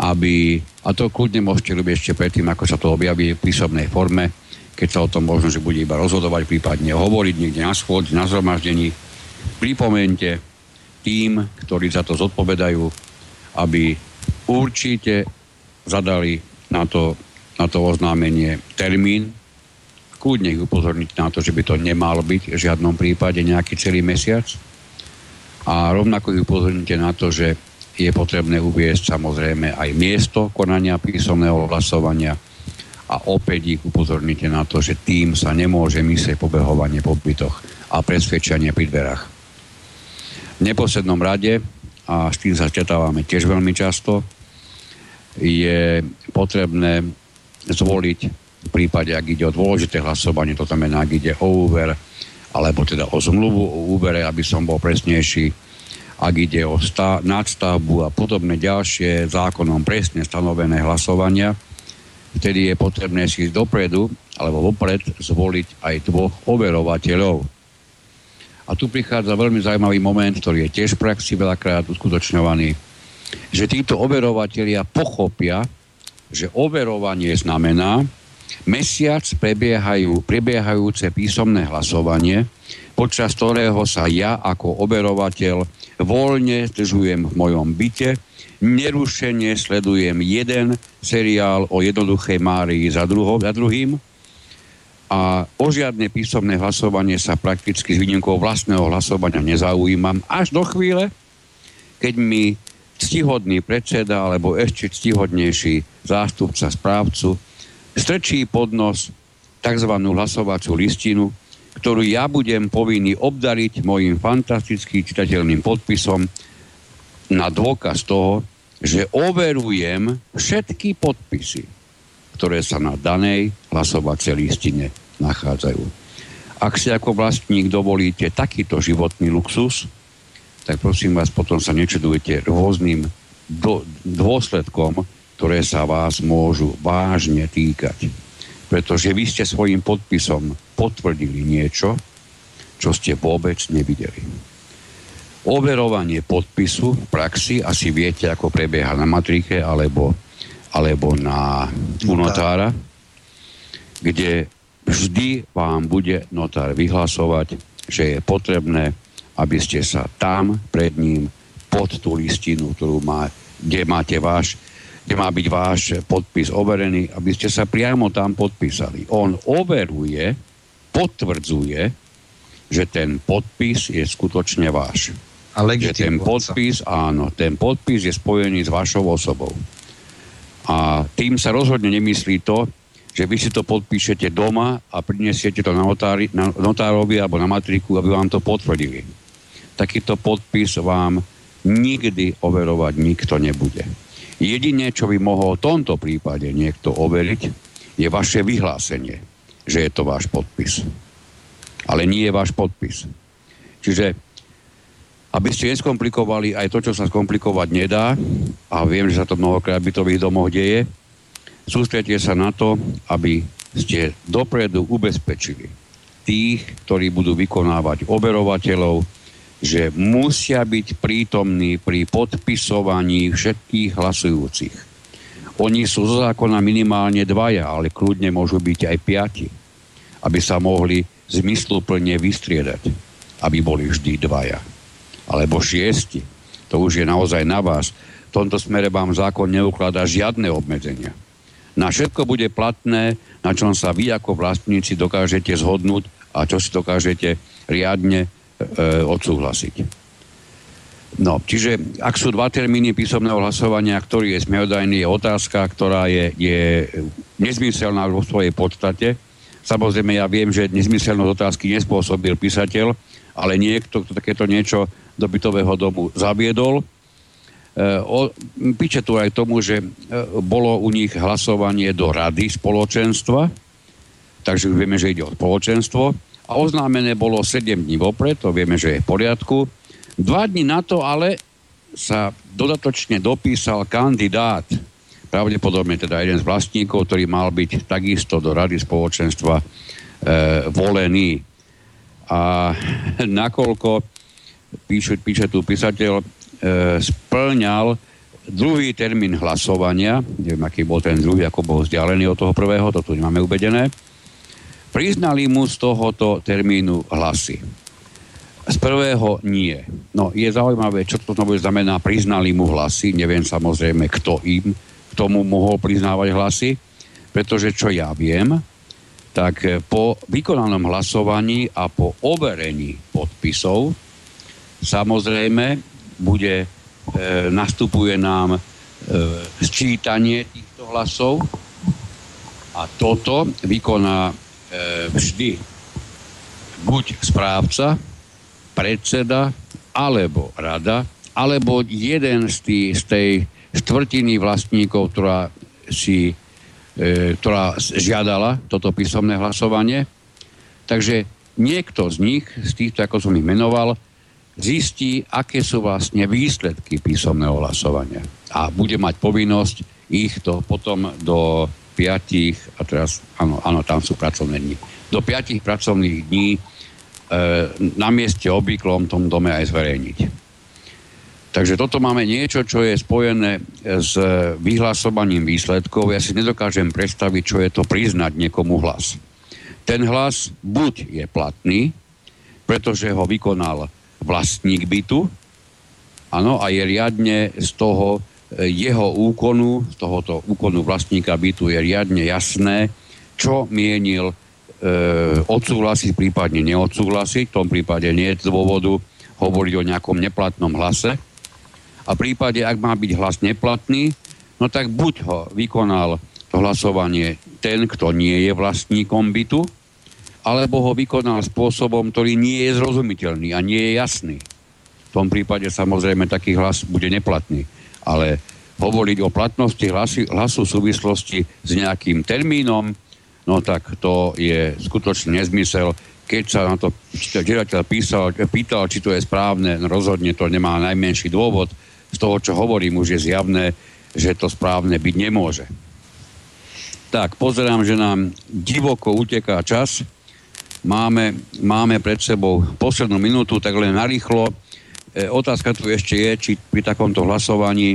aby, a to kľudne môžete robiť ešte predtým, ako sa to objaví v písomnej forme, keď sa o tom možno, že bude iba rozhodovať, prípadne hovoriť niekde na schôdzi, na zhromaždení. Pripomente tým, ktorí za to zodpovedajú, aby určite zadali na to, na to oznámenie termín, kľudne ich upozorniť na to, že by to nemal byť v žiadnom prípade nejaký celý mesiac. A rovnako ich upozornite na to, že je potrebné uviesť samozrejme aj miesto konania písomného hlasovania a opäť ich upozornite na to, že tým sa nemôže myslieť pobehovanie po bytoch a presvedčanie pri dverách. V neposlednom rade, a s tým sa stretávame tiež veľmi často, je potrebné zvoliť v prípade, ak ide o dôležité hlasovanie, to znamená, ak ide o úver, alebo teda o zmluvu o úvere, aby som bol presnejší, ak ide o stá- nadstavbu a podobné ďalšie zákonom presne stanovené hlasovania, vtedy je potrebné si dopredu alebo vopred zvoliť aj dvoch overovateľov. A tu prichádza veľmi zaujímavý moment, ktorý je tiež v praxi veľakrát uskutočňovaný, že títo overovatelia pochopia, že overovanie znamená mesiac prebiehajú, prebiehajúce písomné hlasovanie, počas ktorého sa ja ako overovateľ voľne zdržujem v mojom byte, nerušene sledujem jeden seriál o jednoduchej Márii za, druho, za druhým a o žiadne písomné hlasovanie sa prakticky s výnimkou vlastného hlasovania nezaujímam až do chvíle, keď mi ctihodný predseda alebo ešte ctihodnejší zástupca správcu strčí pod nos tzv. hlasovaciu listinu, ktorú ja budem povinný obdariť mojim fantastickým čitateľným podpisom na dôkaz toho, že overujem všetky podpisy, ktoré sa na danej hlasovacej listine nachádzajú. Ak si ako vlastník dovolíte takýto životný luxus, tak prosím vás, potom sa nečudujete rôznym do, dôsledkom, ktoré sa vás môžu vážne týkať. Pretože vy ste svojim podpisom potvrdili niečo, čo ste vôbec nevideli. Overovanie podpisu v praxi asi viete, ako prebieha na matrike alebo, alebo na u notára, kde vždy vám bude notár vyhlasovať, že je potrebné aby ste sa tam pred ním pod tú listinu, ktorú má, kde máte váš, kde má byť váš podpis overený, aby ste sa priamo tam podpísali. On overuje, potvrdzuje, že ten podpis je skutočne váš. A že ten podpis, áno, ten podpis je spojený s vašou osobou. A tým sa rozhodne nemyslí to, že vy si to podpíšete doma a prinesiete to na, notári, na notárovi alebo na matriku, aby vám to potvrdili takýto podpis vám nikdy overovať nikto nebude. Jedine, čo by mohol v tomto prípade niekto overiť, je vaše vyhlásenie, že je to váš podpis. Ale nie je váš podpis. Čiže, aby ste neskomplikovali aj to, čo sa skomplikovať nedá, a viem, že sa to mnohokrát bytových domoch deje, sústredte sa na to, aby ste dopredu ubezpečili tých, ktorí budú vykonávať overovateľov, že musia byť prítomní pri podpisovaní všetkých hlasujúcich. Oni sú zo zákona minimálne dvaja, ale kľudne môžu byť aj piati, aby sa mohli zmysluplne vystriedať, aby boli vždy dvaja. Alebo šiesti. To už je naozaj na vás. V tomto smere vám zákon neukladá žiadne obmedzenia. Na všetko bude platné, na čom sa vy ako vlastníci dokážete zhodnúť a čo si dokážete riadne e, odsúhlasiť. No, čiže ak sú dva termíny písomného hlasovania, ktorý je smiodajný, je otázka, ktorá je, je nezmyselná vo svojej podstate. Samozrejme, ja viem, že nezmyselnosť otázky nespôsobil písateľ, ale niekto, kto takéto niečo do bytového domu zaviedol, e, o, píče tu aj tomu, že e, bolo u nich hlasovanie do rady spoločenstva, takže vieme, že ide o spoločenstvo a oznámené bolo 7 dní vopred, to vieme, že je v poriadku. Dva dní na to ale sa dodatočne dopísal kandidát, pravdepodobne teda jeden z vlastníkov, ktorý mal byť takisto do Rady spoločenstva e, volený. A nakoľko, píše, píše tu písateľ, e, splňal druhý termín hlasovania, neviem, aký bol ten druhý, ako bol vzdialený od toho prvého, to tu nemáme uvedené, Priznali mu z tohoto termínu hlasy. Z prvého nie. No je zaujímavé, čo to znovu znamená, priznali mu hlasy. Neviem samozrejme, kto im k tomu mohol priznávať hlasy, pretože čo ja viem, tak po vykonanom hlasovaní a po overení podpisov samozrejme bude, e, nastupuje nám e, sčítanie týchto hlasov a toto vykoná E, vždy buď správca, predseda, alebo rada, alebo jeden z, tý, z tej štvrtiny vlastníkov, ktorá si e, ktorá žiadala toto písomné hlasovanie. Takže niekto z nich, z týchto, ako som ich menoval, zistí, aké sú vlastne výsledky písomného hlasovania. A bude mať povinnosť ich to potom do piatich, a teraz, áno, áno, tam sú pracovné dni, do piatich pracovných dní e, na mieste obvyklom tom dome aj zverejniť. Takže toto máme niečo, čo je spojené s vyhlasovaním výsledkov. Ja si nedokážem predstaviť, čo je to priznať niekomu hlas. Ten hlas buď je platný, pretože ho vykonal vlastník bytu, áno, a je riadne z toho jeho úkonu, z tohoto úkonu vlastníka bytu je riadne jasné, čo mienil odsúhlasiť, prípadne neodsúhlasiť. V tom prípade nie je dôvodu hovoriť o nejakom neplatnom hlase. A v prípade, ak má byť hlas neplatný, no tak buď ho vykonal to hlasovanie ten, kto nie je vlastníkom bytu, alebo ho vykonal spôsobom, ktorý nie je zrozumiteľný a nie je jasný. V tom prípade samozrejme taký hlas bude neplatný. Ale hovoriť o platnosti hlasu, hlasu v súvislosti s nejakým termínom, no tak to je skutočný nezmysel. Keď sa na to žiadateľ písal, pýtal, či to je správne, no rozhodne to nemá najmenší dôvod. Z toho, čo hovorím, už je zjavné, že to správne byť nemôže. Tak, pozerám, že nám divoko uteká čas. Máme, máme pred sebou poslednú minútu, tak len narýchlo. E, otázka tu ešte je, či pri takomto hlasovaní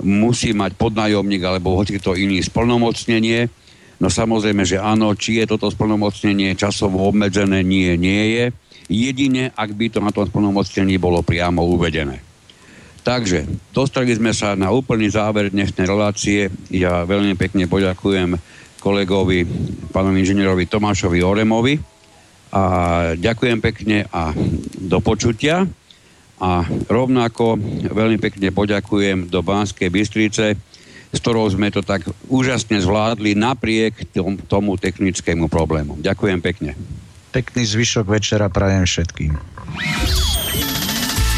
musí mať podnájomník alebo hoci to iný splnomocnenie. No samozrejme, že áno, či je toto splnomocnenie časovo obmedzené, nie, nie je. Jedine, ak by to na tom splnomocnení bolo priamo uvedené. Takže dostali sme sa na úplný záver dnešnej relácie. Ja veľmi pekne poďakujem kolegovi, pánovi inžinierovi Tomášovi Oremovi a ďakujem pekne a do počutia. A rovnako veľmi pekne poďakujem do Banskej Bystrice, s ktorou sme to tak úžasne zvládli napriek tom, tomu technickému problému. Ďakujem pekne. Pekný zvyšok večera prajem všetkým.